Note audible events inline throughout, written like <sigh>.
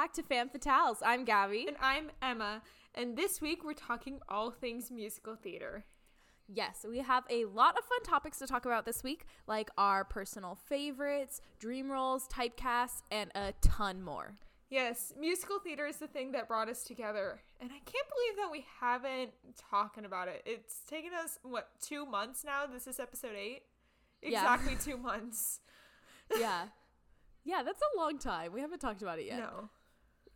back to Femme Fatales. I'm Gaby. And I'm Emma. And this week we're talking all things musical theater. Yes, we have a lot of fun topics to talk about this week, like our personal favorites, dream roles, typecasts, and a ton more. Yes, musical theater is the thing that brought us together. And I can't believe that we haven't talking about it. It's taken us what, 2 months now? This is episode 8. Yeah. Exactly 2 months. <laughs> Yeah. Yeah, that's a long time. We haven't talked about it yet. No.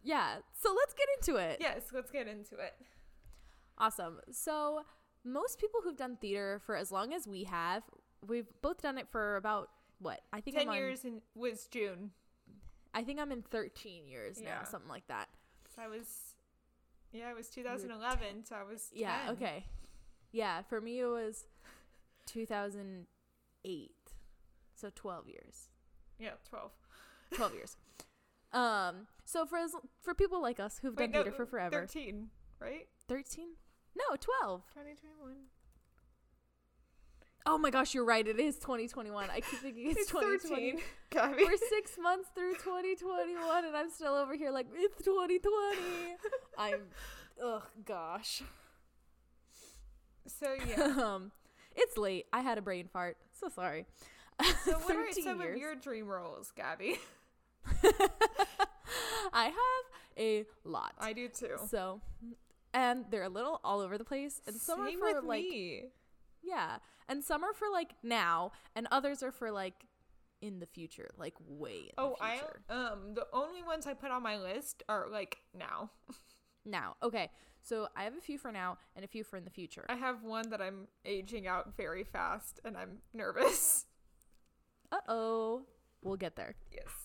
Yeah. So let's get into it. Yes, let's get into it. Awesome. So, most people who've done theater for as long as we have, we've both done it for about what? I think 10 I'm on, years in, was June. I think I'm in 13 years now, something like that. So I was Yeah, it was 2011, so I was 10. Yeah, okay. Yeah, for me it was 2008. So 12 years. Yeah, 12. 12 years. Um, so for as, for people like us who've Wait, done no, theater for forever, 13, right? 13? No, 12. 2021. Oh my gosh, you're right. It is 2021. I keep thinking it's, It's 2020. 13. Gaby. We're six months through 2021, and I'm still over here like it's 2020. <laughs> I'm, ugh, gosh. So yeah. <laughs> Um, it's late. I had a brain fart. So sorry. So <laughs> what are some years. of your dream roles, Gaby? <laughs> I have a lot. I do too. so, and they're a little all over the place, and some Same are for like me. yeah, and some are for like now, and others are for like in the future, like way in Oh, the I um the only ones I put on my list are like now. <laughs> now, okay. So I have a few for now and a few for in the future. I have one that I'm aging out very fast and I'm nervous. <laughs> Uh oh, we'll get there. Yes.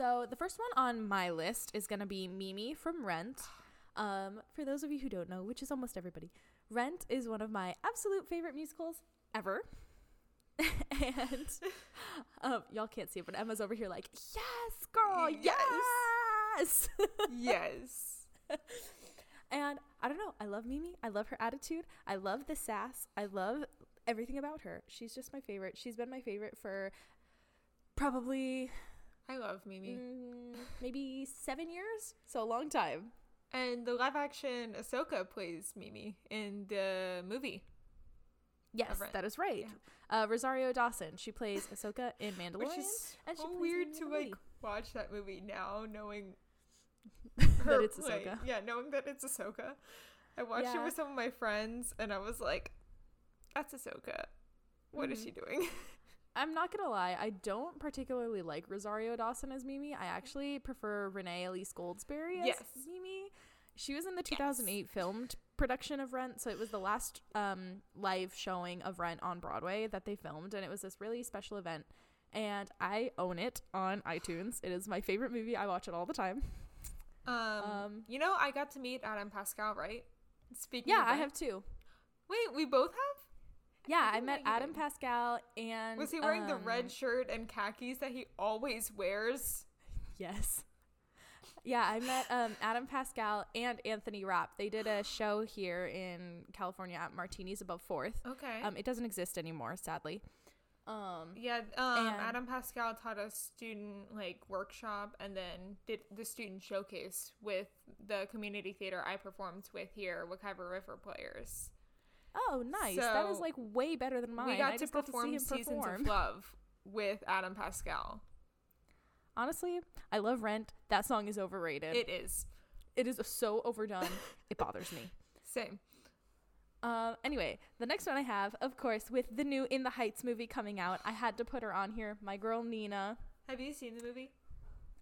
So the first one on my list is gonna be Mimi from Rent. <gasps> Um, for those of you who don't know, which is almost everybody, Rent is one of my absolute favorite musicals ever. <laughs> and <laughs> um, y'all can't see it, but Emma's over here like, yes, girl, Yes. yes. <laughs> yes. and I don't know, I love Mimi. I love her attitude. I love the sass. I love everything about her. She's just my favorite. She's been my favorite for probably I love Mimi. mm, maybe seven years. So a long time. And the live action Ahsoka plays Mimi in the movie. Yes, that is right. Uh, Rosario Dawson. She plays Ahsoka in Mandalorian. Which is and she so weird to like watch that movie now knowing <laughs> that it's Ahsoka. yeah, knowing that it's Ahsoka. I watched Yeah. it with some of my friends and I was like, That's Ahsoka. What is Mhm. she doing? <laughs> I'm not gonna lie, I don't particularly like Rosario Dawson as Mimi. I actually prefer Renee Elise Goldsberry as Yes. Mimi. She was in the 2008 filmed production of Rent, so it was the last um, live showing of Rent on Broadway that they filmed, and it was this really special event. And I own it on iTunes. It is my favorite movie. I watch it all the time. Um, Um, you know, I got to meet Adam Pascal, right? Speaking Yeah, I have two. Wait, we both have? Yeah, I met Adam. Pascal and Was he wearing the um, red shirt and khakis that he always wears? Yes. Yeah, I met um, Adam Pascal and Anthony Rapp. They did a <gasps> show here in California at Martinis above Fourth. Okay. Um, it doesn't exist anymore, sadly. Um, yeah, um, Adam Pascal taught a student like workshop and then did the student showcase with the community theater I performed with here, Wekiva River Players. Oh, nice. that is like way better than mine. we got I to got to perform him Seasons perform. of Love with Adam Pascal. Honestly, I love Rent. That song is overrated. It is. it is so overdone. it bothers me. <laughs> Same. Um, anyway, the next one I have, of course, with the new In the Heights movie coming out, I had to put her on here. My girl Nina. Have you seen the movie?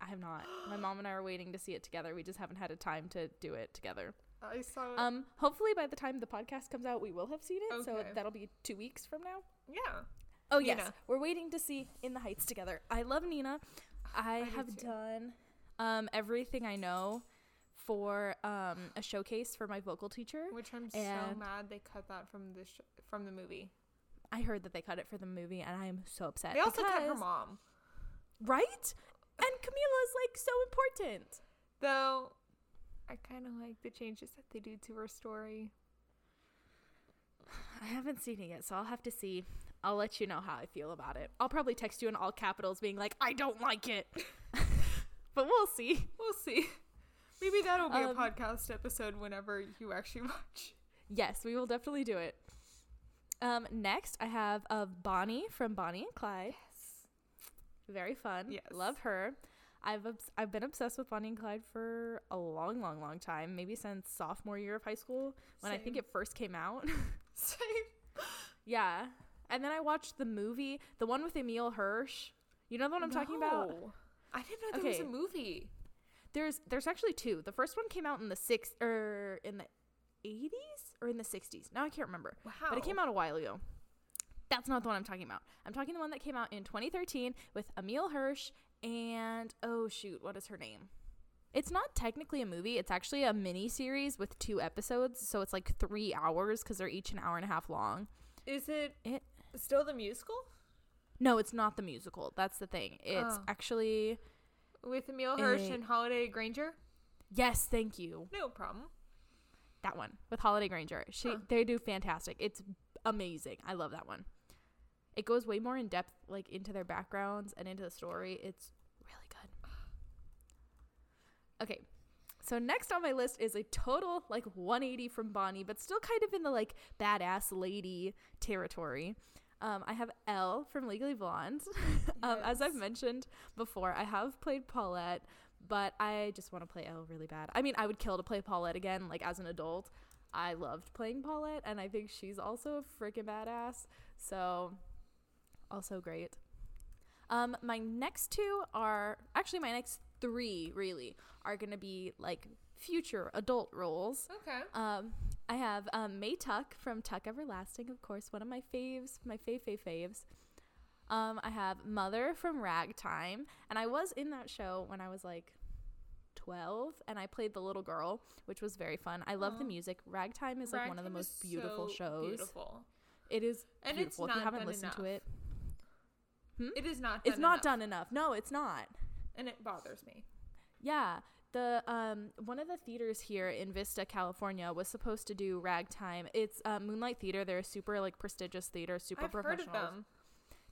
I have not. My mom and I are waiting to see it together. We just haven't had a time to do it together. I saw it. Um, hopefully by the time the podcast comes out, we will have seen it. So that'll be two weeks from now. yeah. Oh yes, we're waiting to see In the Heights together. I love Nina. I, I have too. done um everything I know for um a showcase for my vocal teacher. Which I'm so mad they cut that from the sh- from the movie. I heard that they cut it for the movie, and I am so upset. They also cut her mom. right? And Camila is like so important. Though I kind of like the changes that they do to her story. <sighs> I haven't seen it yet, so I'll have to see. I'll let you know how I feel about it. I'll probably text you in all capitals being like, I don't like it. <laughs> but we'll see. We'll see. Maybe that'll be a Um, podcast episode whenever you actually <laughs> watch. Yes, we will definitely do it. Um, next, I have of Bonnie from Bonnie and Clyde. Yes. Very fun. Yes. Love her. I've obs- I've been obsessed with Bonnie and Clyde for a long, long, long time. Maybe since sophomore year of high school when I think it first came out. <laughs> Same. yeah, and then I watched the movie, the one with Emile Hirsch. You know the one I'm talking about? I didn't know there was a movie. There's there's actually two. The first one came out in the six er, or in the 80s or in the 60s. Now I can't remember. Wow. But it came out a while ago. That's not the one I'm talking about. I'm talking the one that came out in 2013 with Emile Hirsch and oh shoot, what is her name? It's not technically a movie. It's actually a mini series with two episodes, so it's like three hours because they're each an hour and a half long. Is it It still the musical no, it's not the musical. That's the thing. It's Oh. actually with Emile Hirsch Eh. and Holliday Grainger? yes, thank you. No problem. That one with Holliday Grainger. She Huh. they do fantastic. It's amazing. I love that one. It goes way more in depth like into their backgrounds and into the story. It's really good. Okay. So next on my list is a total like 180 from Bonnie, but still kind of in the like badass lady territory. Um, I have Elle from Legally Blonde. <laughs> um, as I've mentioned before, I have played Paulette, but I just want to play Elle really bad. I mean, I would kill to play Paulette again, like as an adult. I loved playing Paulette, and I think she's also a freaking badass. So, also great. Um, my next two are actually my next three really are gonna be like future adult roles. Okay. Um, I have um, May Tuck from Tuck Everlasting, of course, one of my faves, my fave fave faves. Um, I have Mother from Ragtime, and I was in that show when I was like 12, and I played the little girl, which was very fun. I love the music. Ragtime is like one of the most beautiful so shows. Beautiful. It is And it's beautiful. if you not haven't listened to enough. It, It is not. it's done not enough, done enough. No, it's not. and it bothers me. Yeah, the um one of the theaters here in Vista, California, was supposed to do Ragtime. It's uh, Moonlight Theater. They're a super like prestigious theater, super I've heard professional. of them.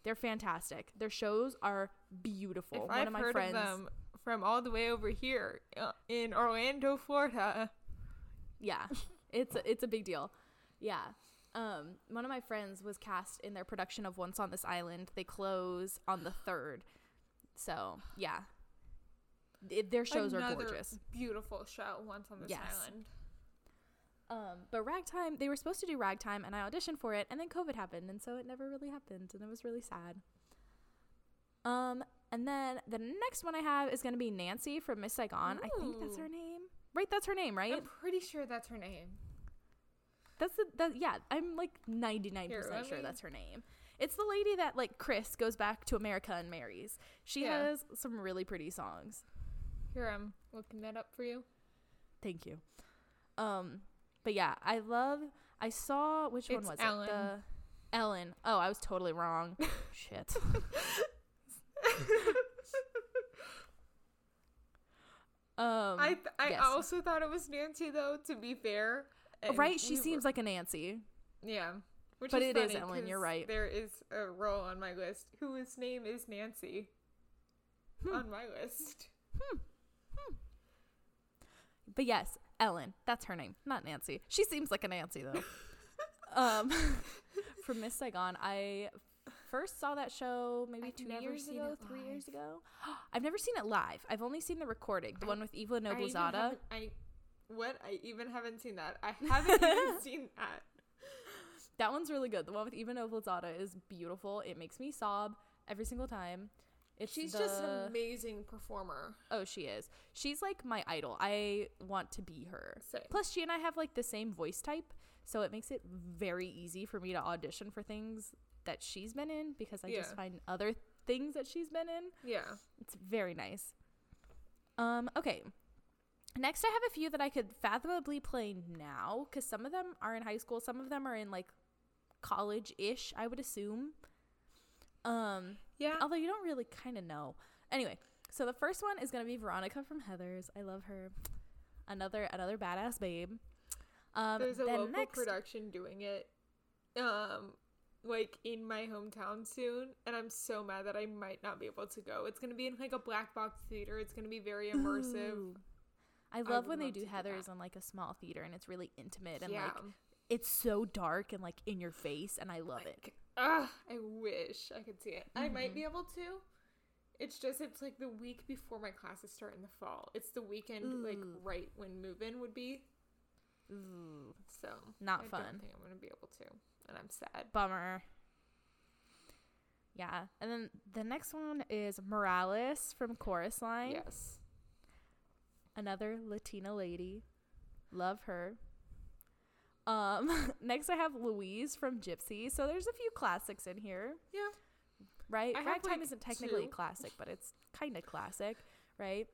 They're fantastic. Their shows are beautiful. If one I've of my heard friends, of them from all the way over here uh, in Orlando, Florida. yeah, it's a, it's a big deal. Yeah. Um, one of my friends was cast in their production of Once on This Island. They close on the third, so yeah, It- their shows are Another gorgeous. Beautiful show. Once on this Yes. island. Um, but Ragtime, they were supposed to do Ragtime, and I auditioned for it, and then COVID happened, and so it never really happened, and it was really sad. Um, and then the next one I have is gonna be Nancy from Miss Saigon. I think that's her name. Right, that's her name, right? I'm pretty sure that's her name. That's the that, yeah. I'm like 99 percent sure that's her name. It's the lady that like Chris goes back to America and marries. She Yeah. has some really pretty songs. Here, I'm looking that up for you. Thank you. Um, but yeah, I love. I saw which one was Ellen. it? The Ellen. Oh, I was totally wrong. <laughs> Shit. <laughs> Um, I th- I yes. also thought it was Nancy though. To be fair, and right. She seems were- like a Nancy. yeah. Which but is it is Ellen, You're right. There is a role on my list whose name is Nancy. Hmm. On my list. Hmm. But yes, Ellen. That's her name, not Nancy. She seems like a Nancy though. <laughs> um, <laughs> from Miss Saigon, I first saw that show maybe I've two years ago, three years ago. <gasps> I've never seen it live. I've only seen the recording, the I- one with Eva I even Noblezada. haven't- I what? I even haven't seen that. I <laughs> haven't even seen that. That one's really good. The one with Eva Noblezada is beautiful. It makes me sob every single time. It's She's just an amazing performer. Oh, she is. She's like my idol. I want to be her. Same. Plus, she and I have like the same voice type, so it makes it very easy for me to audition for things that she's been in because I Yeah. just find other things that she's been in. Yeah. It's very nice. Um, okay. Next, I have a few that I could fathomably play now because some of them are in high school, some of them are in like college ish, I would assume. Um, Yeah. although you don't really kind of know. Anyway, so the first one is gonna be Veronica from Heather's. I love her. Another another badass babe. Um, There's a then local next, production doing it. Um, like in my hometown soon, and I'm so mad that I might not be able to go. It's gonna be in like a black box theater. It's gonna be very immersive. Ooh. I love would when they love do do Heather's that. in like a small theater and it's really intimate and yeah. like it's so dark and like in your face and I love it. Like, Ugh, I wish I could see it. I might be mm-hmm. able to. It's just it's like the week before my classes start in the fall. It's the weekend like right when move in would be. Ooh, So not I fun. don't think I'm gonna be able to, and I'm sad. Bummer. Yeah, and then the next one is Morales from Chorus Line. Yes. Another Latina lady. Love her. Um, <laughs> next I have Louise from Gypsy. So there's a few classics in here, Yeah. right? I Ragtime like, isn't technically a two. classic, but it's kind of classic, right?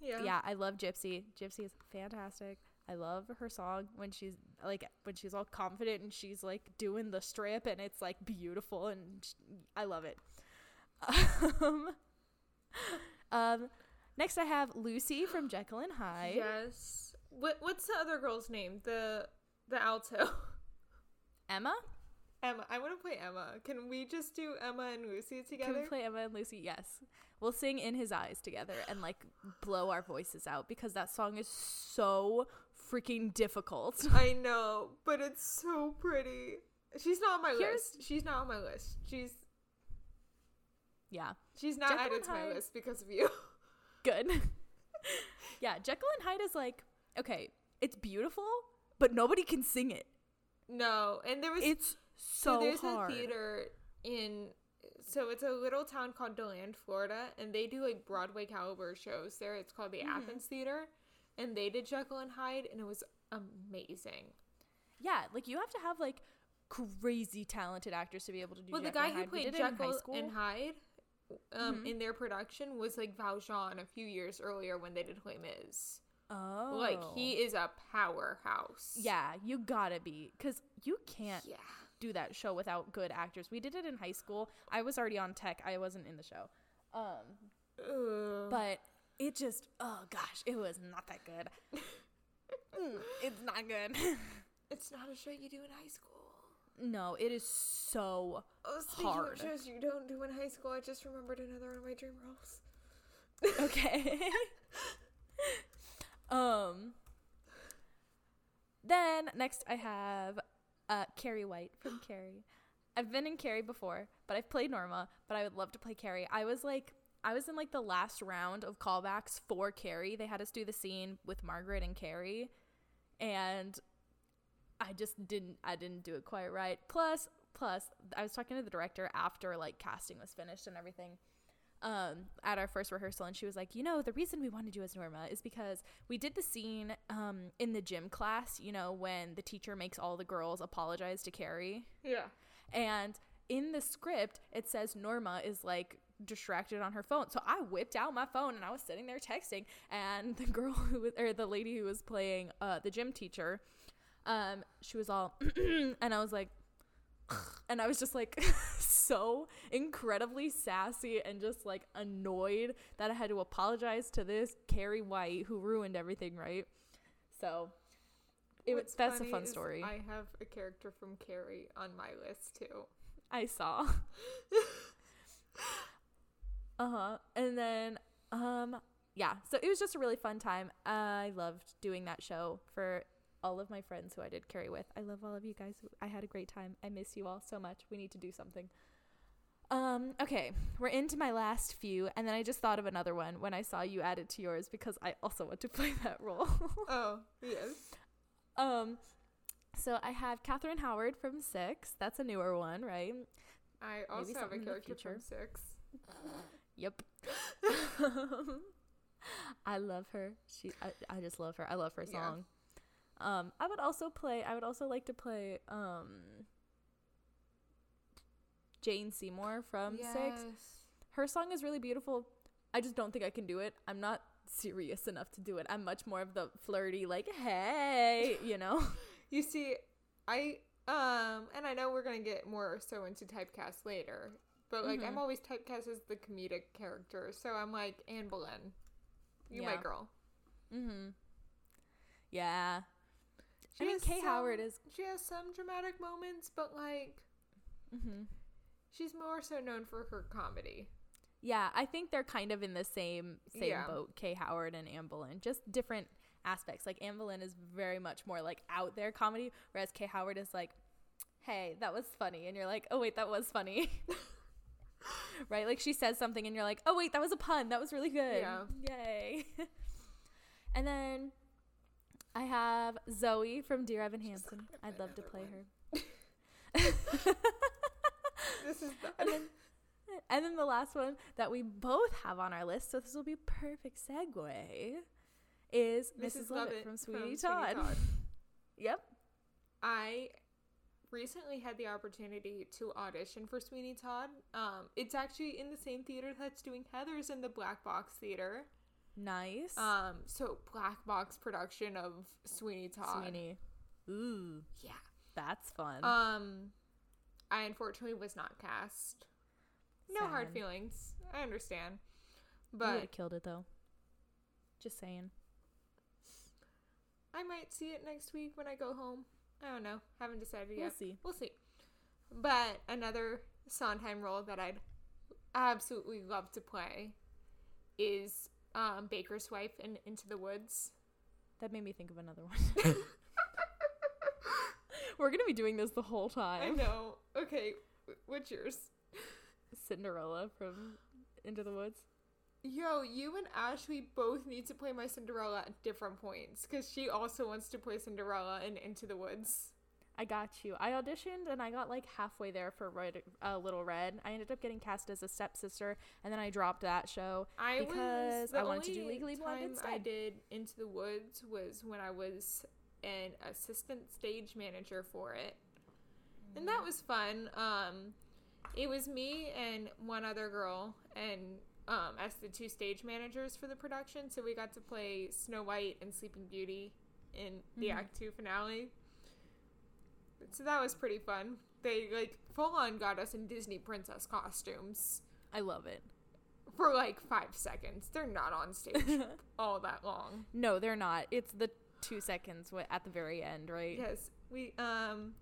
Yeah. Yeah. I love Gypsy. Gypsy is fantastic. I love her song when she's like when she's all confident and she's like doing the strip and it's like beautiful and sh- I love it. <laughs> Um, um, next I have Lucy from Jekyll and Hyde. Yes. What What's the other girl's name? The the alto. <laughs> Emma. Emma. I want to play Emma. Can we just do Emma and Lucy together? Can we play Emma and Lucy? Yes. We'll sing In His Eyes together and like blow our voices out because that song is so freaking difficult. <laughs> I know, but it's so pretty. She's not on my Here's- list. She's not on my list. She's Yeah. she's not Jekyll added and to my Hyde. list because of you. <laughs> Good. <laughs> yeah, Jekyll and Hyde is like, okay, it's beautiful, but nobody can sing it. no, and there was It's so, so, there's hard. a theater in so it's a little town called Deland, Florida, and they do like Broadway caliber shows there. It's called the Mhm. Athens Theater, and they did Jekyll and Hyde, and it was amazing. Yeah, like you have to have like crazy talented actors to be able to do Well, the guy who played did it in high Jekyll and Hyde um, Mhm. in their production was like Valjean a few years earlier when they did Les Mis. oh. Like he is a powerhouse. Yeah, you gotta be. Because you can't Yeah. do that show without good actors. We did it in high school. I was already on tech. I wasn't in the show. Um, Ugh. but it just oh gosh, it was not that good. <laughs> Mm, it's not good. <laughs> it's not a show you do in high school. No, it is so Oh, speaking Hard. of shows you don't do in high school, I just remembered another one of my dream roles. okay. um then next I have uh Carrie White from Carrie. I've been in Carrie before, but I've played Norma, but I would love to play Carrie. I was like I was in like the last round of callbacks for Carrie. They had us do the scene with Margaret and Carrie and I just didn't I didn't do it quite right. Plus plus I was talking to the director after like casting was finished and everything um, at our first rehearsal, and she was like, "You know, the reason we wanted you as Norma is because we did the scene um, in the gym class. You know, when the teacher makes all the girls apologize to Carrie, Yeah. and in the script it says Norma is like." distracted on her phone so i whipped out my phone and i was sitting there texting and the girl who was or the lady who was playing uh the gym teacher um she was all <clears throat> and i was like <clears throat> and I was just like <laughs> so incredibly sassy and just like annoyed that I had to apologize to this Carrie White who ruined everything, right? So it was What's that's a fun story. I, I have a character from Carrie on my list too. I saw. <laughs> uh-huh. And then um yeah, so it was just a really fun time. I loved doing that show for all of my friends who I did carry with. I love all of you guys. I had a great time. I miss you all so much. We need to do something. Um, okay, we're into my last few, and then I just thought of another one when I saw you add it to yours because I also want to <laughs> play that role. <laughs> Oh, yes. um, so I have Catherine Howard from Six. That's a newer one, right? I also have a character from Six. <laughs> Yep. I love her. She, I, I just love her. I love her song. Um, I would also play. I would also like to play um Jane Seymour from Six. Her song is really beautiful. I just don't think I can do it. I'm not serious enough to do it. I'm much more of the flirty, like, hey, you know. <laughs> You see, I um, and I know we're gonna get more so into typecast later, but like I'm Mhm. always typecast as the comedic character, so I'm like Anne Boleyn, you my girl. Mm-hmm. Yeah. She I mean, Kay Howard is. She has some dramatic moments, but like Mm-hmm. She's more so known for her comedy. Yeah, I think they're kind of in the same same Yeah. boat, Kay Howard and Anne Boleyn, just different aspects. Like Anne Boleyn is very much more like out there comedy, whereas Kay Howard is like, "Hey, that was funny," and you're like, "Oh wait, that was funny." <laughs> right? Like she says something, and you're like, "Oh wait, that was a pun. That was really good. Yeah. Yay!" <laughs> and then I have Zoe from Dear Evan Hansen. I'd love to play one. her. <laughs> <laughs> This is and then and then the last one that we both have on our list, so this will be a perfect segue, is Mrs. Lovett, from Sweeney Todd. <laughs> Yep. I recently had the opportunity to audition for Sweeney Todd. Um, it's actually in the same theater that's doing Heather's in the Black Box Theater. Nice. Um, so Black Box production of Sweeney Todd. Sweeney. Ooh, Yeah. that's fun. Um, I unfortunately was not cast. No hard feelings. I understand, you would but have killed it though. Just saying. I might see it next week when I go home. I don't know. Haven't decided yet. We'll see. We'll see. But another Sondheim role that I'd absolutely love to play is um, Baker's wife in Into the Woods. That made me think of another one. <laughs> We're gonna be doing this the whole time. I know. Okay, wh- what's yours? Cinderella from Into the Woods. Yo, you and Ashley both need to play my Cinderella at different points because she also wants to play Cinderella in Into the Woods. I got you. I auditioned and I got like halfway there for Red, uh, Little Red. I ended up getting cast as a stepsister, and then I dropped that show. I Because I wanted to do Legally Blonde time I did Into the Woods was when I was an assistant stage manager for it, and that was fun. Um, it was me and one other girl, and um, as the two stage managers for the production, so we got to play Snow White and Sleeping Beauty in the Mhm. Act Two finale. So that was pretty fun. They like full on got us in Disney princess costumes I love it. for like five seconds. They're not on stage <laughs> all that long. no, they're not. It's the two seconds wi- at the very end, right? Yes, we um.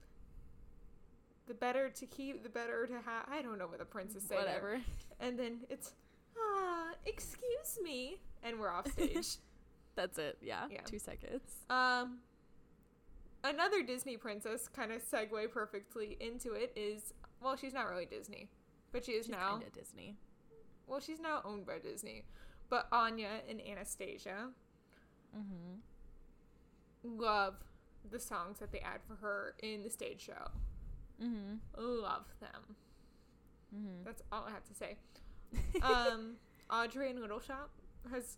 The better to keep, the better to have. I don't know what the princess say. there. Whatever. And then it's, ah, excuse me, and we're off stage. <laughs> That's it. Yeah. Yeah. Two seconds. um. Another Disney princess kind of segue perfectly into it is well, she's not really Disney, but she is She's now. kind of Disney. Well, she's now owned by Disney, but Anya and Anastasia. Mm-hmm. love the songs that they add for her in the stage show. Mm-hmm. Love them. Mm-hmm. That's all I have to say. Um, <laughs> Audrey in Little Shop has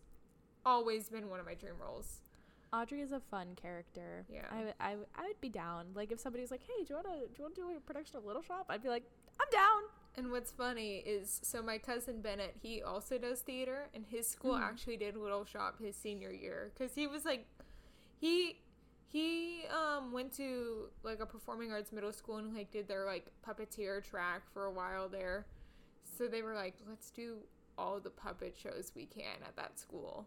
always been one of my dream roles. Audrey is a fun character. Yeah. I, would- I, I would be down. Like if somebody's like, "Hey, do you want to do you want to do a production of Little Shop?" I'd be like, "I'm down." And what's funny is, so my cousin Bennett, he also does theater, and his school Mhm. actually did Little Shop his senior year because he was like, he he um went to like a performing arts middle school and like did their like puppeteer track for a while there. So they were like, let's do all the puppet shows we can at that school.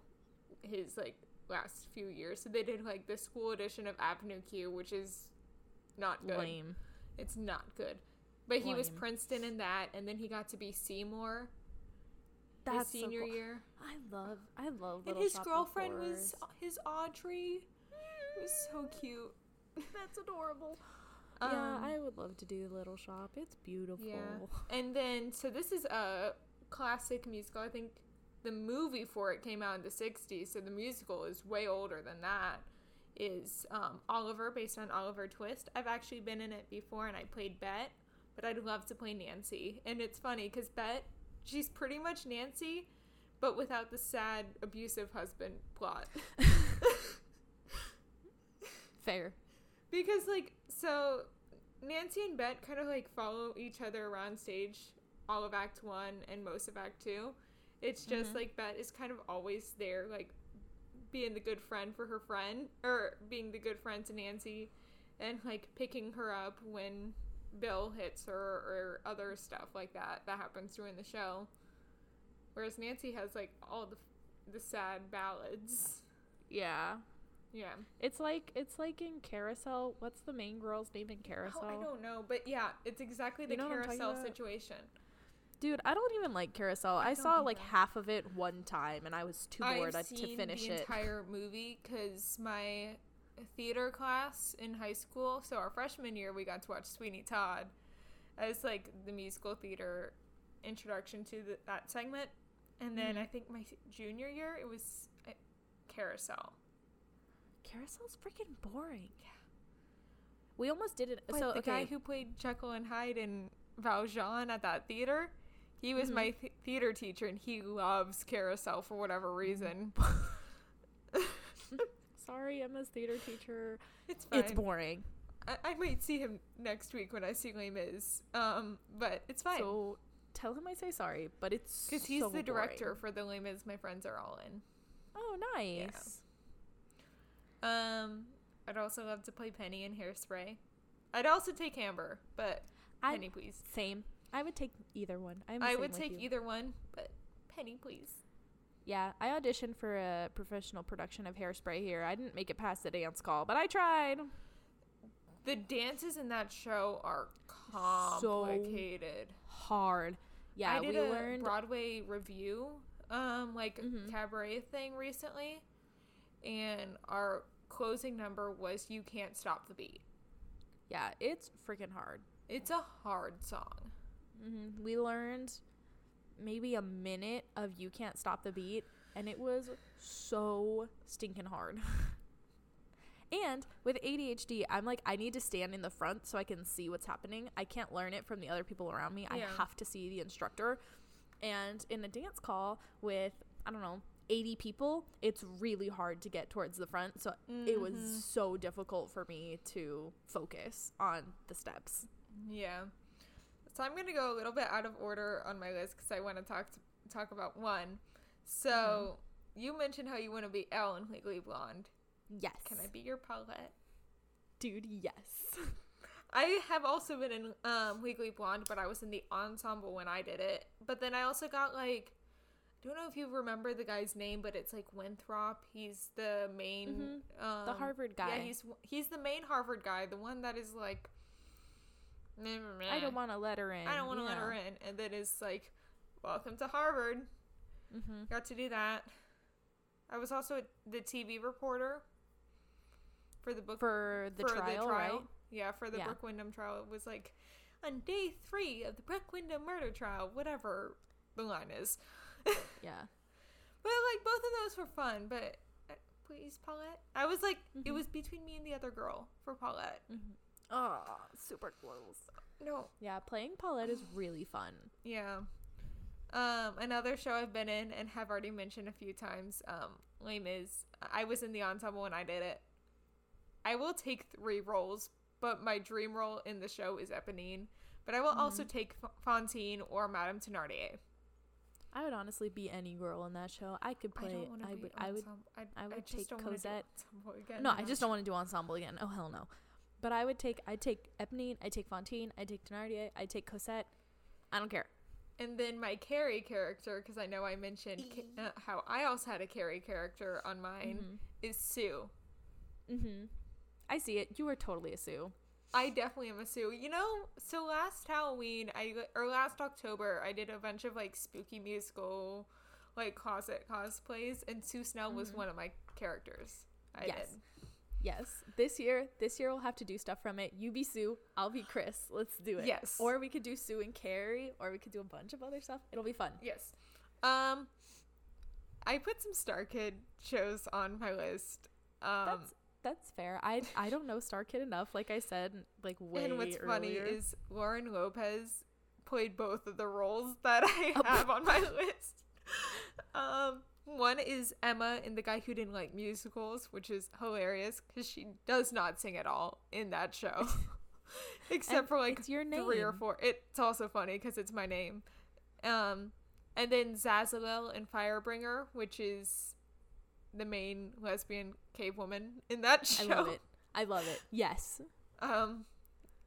His like last few years, so they did like the school edition of Avenue Q, which is not good. Lame. It's not good. But he was Princeton in that, and then he got to be Seymour That's his so senior cool. year. I love I love And his Shop girlfriend was his Audrey. It was so cute. That's adorable. <laughs> Um, yeah, I would love to do Little Shop. It's beautiful. Yeah. And then, so this is a classic musical. I think the movie for it came out in the 60s, so the musical is way older than that. Is um, Oliver, based on Oliver Twist. I've actually been in it before and I played Bet, but I'd love to play Nancy. And it's funny because Bet, she's pretty much Nancy, but without the sad, abusive husband plot. <laughs> Fair. Because like so Nancy and Bet kind of like follow each other around stage all of act 1 and most of act 2. It's just Mhm. like Bet is kind of always there like being the good friend for her friend or being the good friend to Nancy and like picking her up when Bill hits her or other stuff like that that happens during the show. Whereas Nancy has like all the the sad ballads. Yeah. Yeah. It's like it's like in Carousel. What's the main girl's name in Carousel? Oh, I don't know, but yeah, it's exactly the You know carousel about? Dude, I don't even like Carousel. I, I saw like half of it one time, and I was too bored I've to finish the it. entire movie because my theater class in high school, so our freshman year, we got to watch Sweeney Todd as like the musical theater introduction to the, that segment, and then Mhm. I think my junior year it was uh, Carousel. Carousel's freaking boring. We almost did it. But so the okay, guy who played Jekyll and Hyde and Valjean at that theater, he was Mhm. my th- theater teacher, and he loves Carousel for whatever reason. <laughs> <laughs> sorry, Emma's theater teacher. it's fine. It's boring. I, I might see him next week when I see Les Mis, um, but it's fine So tell him I say sorry, but it's because he's so the director boring. for the Les Mis. My friends are all in. Oh, nice. Um, I'd also love to play Penny in Hairspray. I'd also take Amber, but I Penny, please. same. I would take either one. I'm I would take you. either one, but Penny, please. Yeah, I auditioned for a professional production of Hairspray here. I didn't make it past the dance call, but I tried. The dances in that show are So complicated. Hard. Yeah, I did we a learned. Broadway review, um, like Mhm. cabaret thing recently, and our closing number was "You Can't Stop the Beat." yeah, it's freaking hard. It's a hard song. Hmm We learned maybe a minute of "You Can't Stop the Beat," and it was so stinking hard. <laughs> and with ADHD, I'm like, I need to stand in the front so I can see what's happening. I can't learn it from the other people around me. I have to see the instructor. And in a dance call with, I don't know, 80 people, it's really hard to get towards the front. So it was Mhm. so difficult for me to focus on the steps. Yeah. So I'm gonna go a little bit out of order on my list because I want to talk talk about one. So you mentioned how you want to be Elle in Legally Blonde. Yes. Can I be your Paulette? Dude, yes. <laughs> I have also been in um, Legally Blonde, but I was in the ensemble when I did it. But then I also got like, I don't know if you remember the guy's name, but it's like Winthrop. He's the main, um, the Harvard guy. Yeah, he's he's the main Harvard guy, the one that is like, I don't want to let her in. I don't want to let her in, and then it's like, welcome to Harvard. Mm-hmm. Got to do that. I was also the TV reporter for the book For the for trial, right? Yeah, for the Yeah. Brooke Wyndham trial. It was like on day three of the Brooke Wyndham murder trial, whatever the line is. <laughs> Yeah. But like both of those were fun. But uh, please, Paulette. I was like, it Mhm. was between me and the other girl for Paulette. Mm-hmm. Oh, super close. No, Yeah, playing Paulette is really fun. yeah. Um, another show I've been in and have already mentioned a few times. Um, Les is I was in the ensemble when I did it. I will take three roles, but my dream role in the show is Eponine. But I will also Mhm. take F- Fantine or Madame Thenardier. I would honestly be any girl in that show. I could I play. I be would. I would. I, I would take Cosette. again. No, I just don't want to do ensemble again. Oh hell no. But I would take. I'd take Eponine. I take Fantine. I take Thenardier. I take Cosette. I don't care. And then my Carrie character, because I know I mentioned ca- uh, how I also had a Carrie character on mine, is Sue. Mm-hmm. mm-hmm. I see it. You are totally a Sue. I definitely am a Sue. You know, so last Halloween, I or last October, I did a bunch of like spooky musical, like closet cosplays, and Sue Snell was Mhm. one of my characters. I Yes. did. Yes. This year, this year we'll have to do stuff from it. You be Sue, I'll be Chris. Let's do it. Yes. Or we could do Sue and Carrie, or we could do a bunch of other stuff. It'll be fun. Yes. Um, I put some StarKid shows on my list. Um, That's that's fair. I I don't know StarKid enough. Like I said, like way and what's funny is Lauren Lopez played both of the roles that I have on my <laughs> list. Um, one is Emma in The Guy Who Didn't Like Musicals, which is hilarious because she does not sing at all in that show, <laughs> <laughs> except And for like it's your name. three or four. It's also funny because it's my name. Um, and then Zazzalil in Firebringer, which is the main lesbian cave woman in that show. I love it. I love it. Yes. <laughs> Um,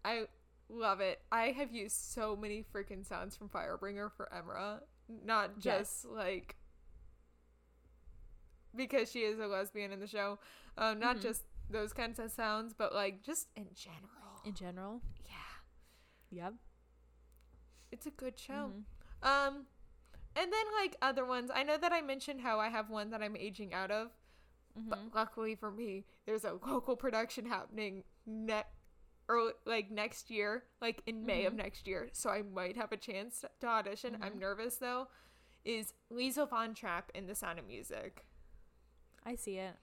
I love it. I have used so many freaking sounds from Firebringer for Emra, not Yes. just like because she is a lesbian in the show. Um, not Mhm. just those kinds of sounds, but like just in general. In general. yeah, Yep. it's a good show. Mhm. Um, and then like other ones. I know that I mentioned how I have one that I'm aging out of, Mhm. but luckily for me, there's a local production happening ne- or like next year, like in May of Mhm. next year. So I might have a chance to audition. I'm Mhm. nervous though. Is Liesel Von Trapp in The Sound of Music? I see it.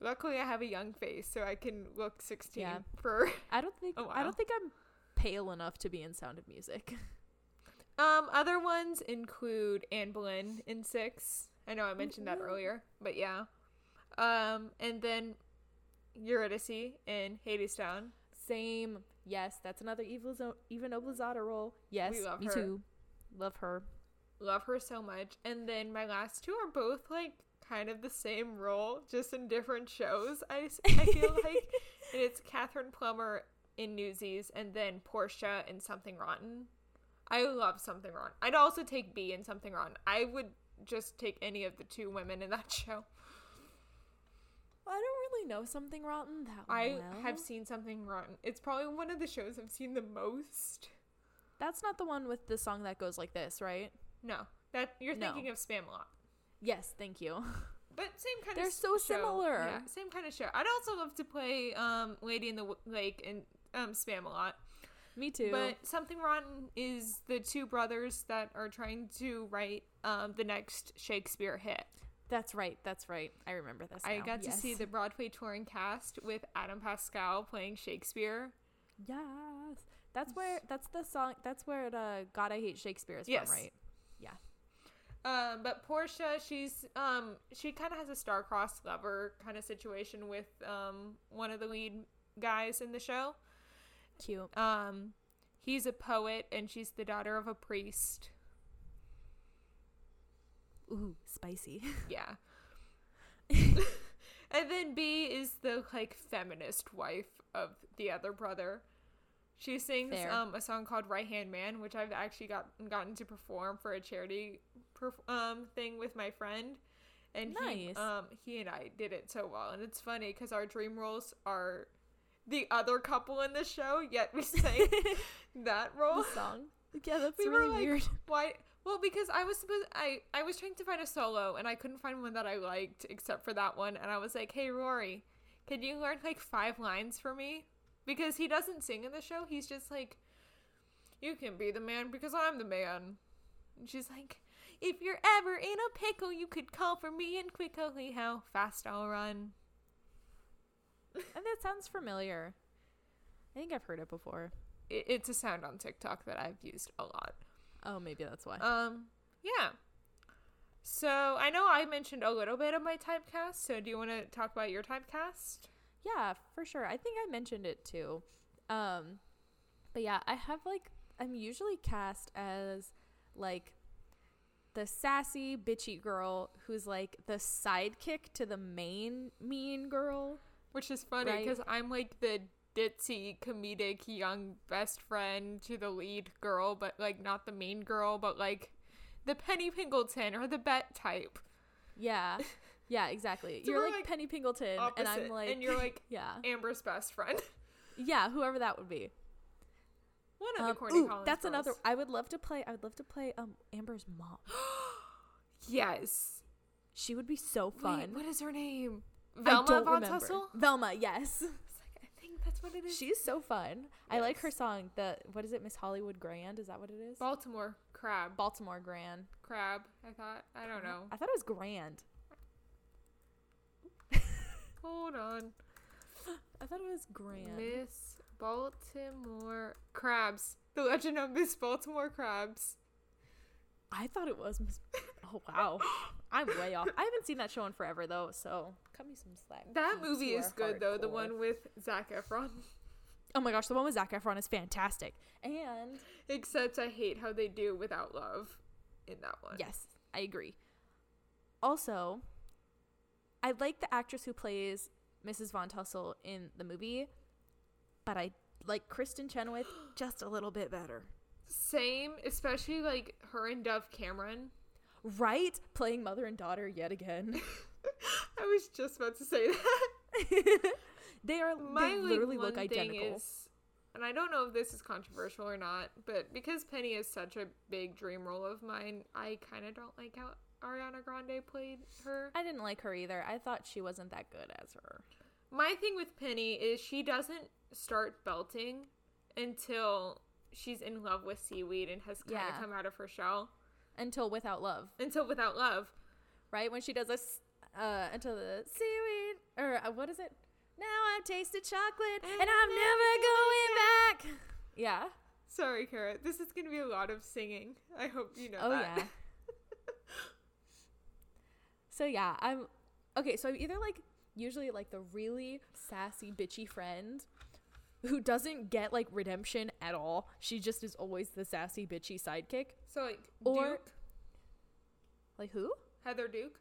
Luckily, I have a young face, so I can look 16 Yeah. for. <laughs> I don't think Oh, I don't think I'm pale enough to be in Sound of Music. <laughs> Um, other ones include Anne Boleyn in Six. I know I mentioned that earlier, but yeah. Um, and then Eurydice in Hadestown. Same. Yes, that's another evil Zo- Eva Noblezada role. Yes, love me her. too. Love her. Love her so much. And then my last two are both like kind of the same role, just in different shows. I, I feel <laughs> like and it's Katherine Plumber in Newsies, and then Portia in Something Rotten. I love Something Rotten. I'd also take Bea in Something Rotten. I would just take any of the two women in that <laughs> show. I don't really know something rotten that I well. I have seen Something Rotten. It's probably one of the shows I've seen the most. That's not the one with the song that goes like this, right? No, that you're No. thinking of Spamalot. Yes, thank you. <laughs> But same kind of They're of so show. similar. Yeah, same kind of show. I'd also love to play um Lady in the W- Lake and um lot. Me too. But Something Rotten is the two brothers that are trying to write um the next Shakespeare hit. that's right. That's right. I remember this. I now. got to see the Broadway touring cast with Adam Pascal playing Shakespeare. Yes. That's where that's the song that's where uh God I Hate Shakespeare is Yes. from, right? Um, but Portia, she's um, she kind of has a star-crossed lover kind of situation with um one of the lead guys in the show. Cute. Um, he's a poet and she's the daughter of a priest. Ooh, spicy. <laughs> Yeah. <laughs> and then Bea is the like feminist wife of the other brother. She sings Fair. um a song called Right Hand Man, which I've actually got gotten to perform for a charity perf- um thing with my friend. And he um he and I did it so well, and it's funny because our dream roles are the other couple in the show, yet we sang <laughs> that role. the song. Yeah, that's We were really like, weird. Why? Well, because I was supposed I I was trying to find a solo and I couldn't find one that I liked except for that one, and I was like, "Hey Rory, can you learn like five lines for me?" Because he doesn't sing in the show. He's just like, "You can be the man because I'm the man." And she's like, "If you're ever in a pickle, you could call for me and quickly how fast I'll run." And that sounds familiar. I think I've heard it before. It, it's a sound on TikTok that I've used a lot. Oh, maybe that's why. Um, yeah. So I know I mentioned a little bit of my typecast. So do you want to talk about your typecast? Yeah, for sure. I think I mentioned it too. Um, but yeah, I have like I'm usually cast as like the sassy bitchy girl who's like the sidekick to the main mean girl. Which is funny Right. because I'm like the ditzy comedic young best friend to the lead girl, but like not the main girl, but like the Penny Pingleton or the Bet type. Yeah. <laughs> Yeah, exactly. So you're like, like, Penny Pingleton Opposite, and I'm like and you're like <laughs> Yeah. Amber's best friend. <laughs> Yeah, whoever that would be. One of Um, the Courtney ooh, Collins that's girls. another I would love to play I would love to play um Amber's mom. <gasps> yes. She would be so fun. Wait, what is her name? I Velma don't Von remember. Tussle? Velma, yes. <laughs> Like, I think that's what it is. She's so fun. I like her song. The what is it? Miss Hollywood Grand? Is that what it is? Baltimore crab. Baltimore Grand. crab. I thought. I don't know. I thought it was Grand. Hold on. <laughs> I thought it was Grand. Miss Baltimore crabs. The Legend of Miss Baltimore crabs. I thought it was Miss. Oh wow, I'm way off. I haven't seen that show in forever though, so cut me some slack. That movie is good though. The one with Zac Efron. Oh my gosh, the one with Zac Efron is fantastic. And Except I hate how they do without love in that one. yes, I agree. Also, I like the actress who plays Mrs. Von Tussle in the movie, but I like Kristin Chenoweth <gasps> just a little bit better. Same, especially like her and Dove Cameron. Right? Playing mother and daughter yet again. <laughs> I was just about to say that. <laughs> they are My they literally one look identical. is, and I don't know if this is controversial or not, but because Penny is such a big dream role of mine, I kind of don't like how Ariana Grande played her. I didn't like her either. I thought she wasn't that good as her. My thing with Penny is she doesn't start belting until she's in love with seaweed and has kind of Yeah. come out of her shell. Until Without Love, Until without love. right? When she does this, uh, until the seaweed, or uh, what is it? Now I've tasted chocolate and, And I'm never going back. <laughs> Yeah. Sorry, Kara. This is going to be a lot of singing. I hope you know Oh that. yeah. <laughs> so yeah, I'm okay. So I'm either like usually like the really sassy bitchy friend who doesn't get like redemption at all. She just is always the sassy bitchy sidekick. so like Or- Like who? Heather Duke,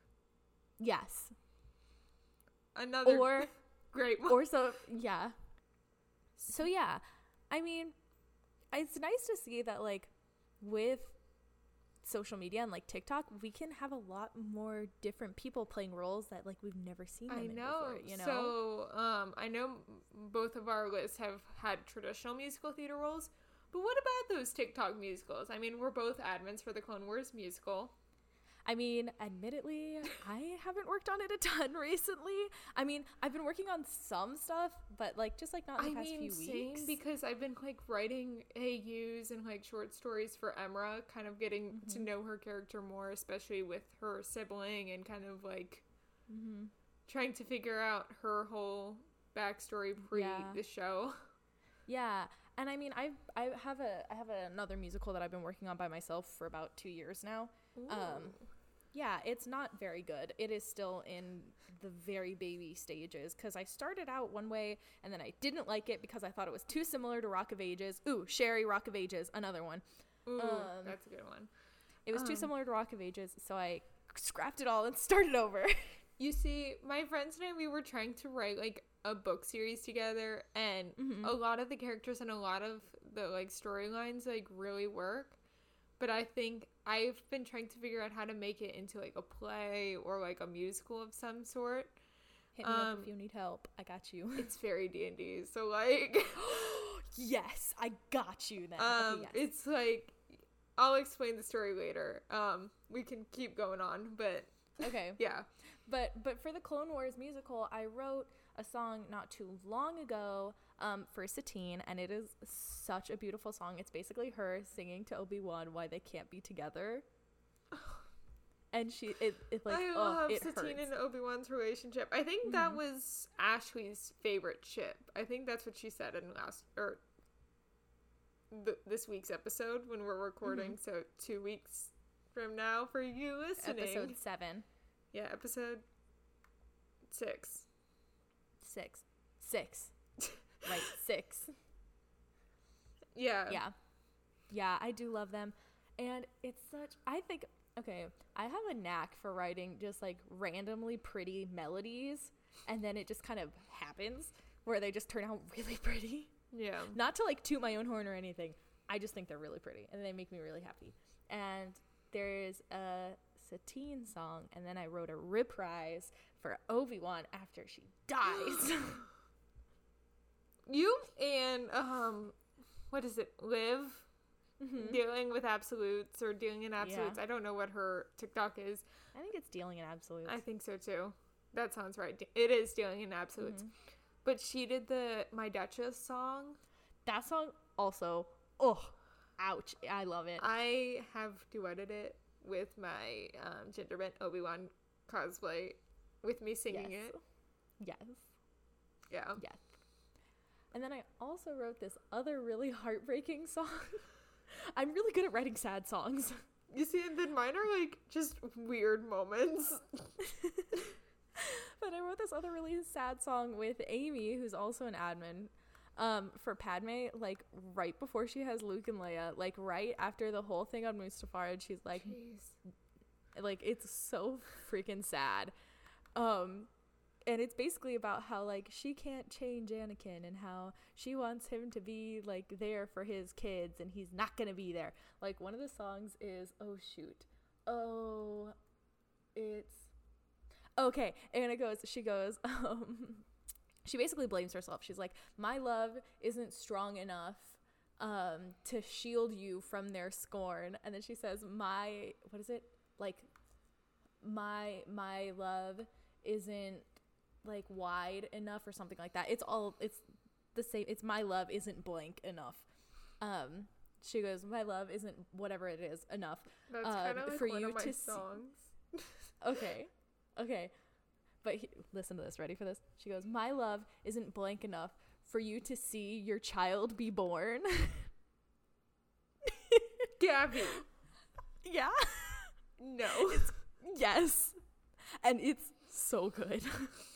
Yes. another Or <laughs> great one. or so yeah. So yeah, I mean, it's nice to see that like with social media and like TikTok, we can have a lot more different people playing roles that like we've never seen them I know. before, you know. So, um, I know both of our lists have had traditional musical theater roles, but what about those TikTok musicals? I mean, we're both admins for the Clone Wars musical. I mean, admittedly, I haven't worked on it a ton <laughs> recently. I mean, I've been working on some stuff, but like just like not in I the past mean, few weeks. because I've been like writing AUs and like short stories for Emra, kind of getting to Mm-hmm. know her character more, especially with her sibling, and kind of like hmm trying to figure out her whole backstory pre Yeah. the show. <laughs> Yeah, and I mean, I I have a I have another musical that I've been working on by myself for about two years now. Um, Yeah, it's not very good. It is still in the very baby stages because I started out one way and then I didn't like it because I thought it was too similar to Rock of Ages. Ooh, Sherry Rock of Ages, another one. Ooh, um, that's a good one. It was too Um, similar to Rock of Ages, so I scrapped it all and <laughs> started over. <laughs> You see, my friends and I, we were trying to write like a book series together, and Mhm. a lot of the characters and a lot of the like storylines like really work. But I think I've been trying to figure out how to make it into like a play or like a musical of some sort. Hit me up Um, if you need help. I got you. <laughs> It's very D and D, so like, <gasps> <laughs> yes, I got you then. um, okay, yes. it's like I'll explain the story later. Um, we can keep going on, but okay. <laughs> yeah. But but for the Clone Wars musical, I wrote a song not too long ago um, for Satine, and it is such a beautiful song. It's basically her singing to Obi Wan why they can't be together. <sighs> And she, it, it like, I oh, love it Satine hurts. and Obi Wan's relationship. I think that Mhm. was Ashley's favorite ship. I think that's what she said in last or th- this week's episode when we're recording. Mm-hmm. So two weeks from now for you listening. Episode seven, Yeah, episode six. six, six, right, six. Yeah. yeah yeah i do love them and it's such i think okay i have a knack for writing just like randomly pretty melodies and then it just kind of happens where they just turn out <laughs> really pretty Yeah. not to like toot my own horn or anything i just think they're really pretty and they make me really happy and there's a satine song and then i wrote a reprise for obi-wan after she <gasps> dies <laughs> You and um, what is it? Liv Mhm. dealing with absolutes or dealing in absolutes. Yeah. I don't know what her TikTok is. i think it's dealing in absolutes I think so too. That sounds right. It is dealing in absolutes. Mhm. But she did the My Duchess song. That song also, oh, ouch! I love it. I have duetted it with my um, Gingerbread Obi Wan cosplay, with me singing yes. it. Yes, Yeah. yes. And then I also wrote this other really <laughs> heartbreaking song. <laughs> I'm really good at writing sad songs. You see, and then mine are like just weird moments. <laughs> but I wrote this other really sad song with Amy, who's also an admin, um, for Padme, like right before she has Luke and Leia, like right after the whole thing on Mustafar, and she's like, Jeez. like it's so freaking sad um and it's basically about how like she can't change Anakin and how she wants him to be like there for his kids and he's not going to be there. Like one of the songs is oh shoot. Oh it's Okay, and it goes. She goes. <laughs> Um, she basically blames herself. She's like, "My love isn't strong enough um, to shield you from their scorn." And then she says, "My what is it like? My my love isn't like wide enough or something like that. It's all it's the same. It's my love isn't blank enough." Um, she goes, "My love isn't whatever it is enough." That's Um, kind of like for one you of my to see- <laughs> okay okay but he, listen to this ready for this she goes my love isn't blank enough for you to see your child be born <laughs> Gaby. yeah No. yes and it's so good <laughs>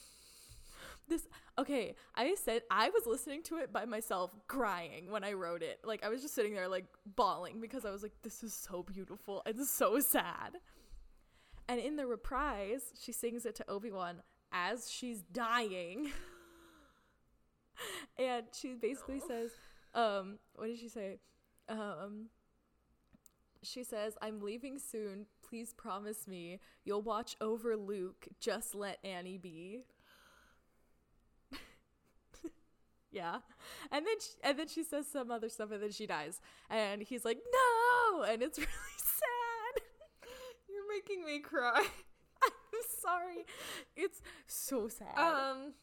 this okay i said i was listening to it by myself crying when i wrote it. Like i was just sitting there like bawling because i was like this is so beautiful and so sad. And in the reprise she sings it to obi-wan as she's dying. <laughs> And she basically No. says um what did she say? Um she says i'm leaving soon. Please promise me you'll watch over luke. Just let annie be yeah and then she, and then she says some other stuff and then she dies and he's like no and it's <laughs> really sad You're making me cry. <laughs> i'm sorry it's so sad Um,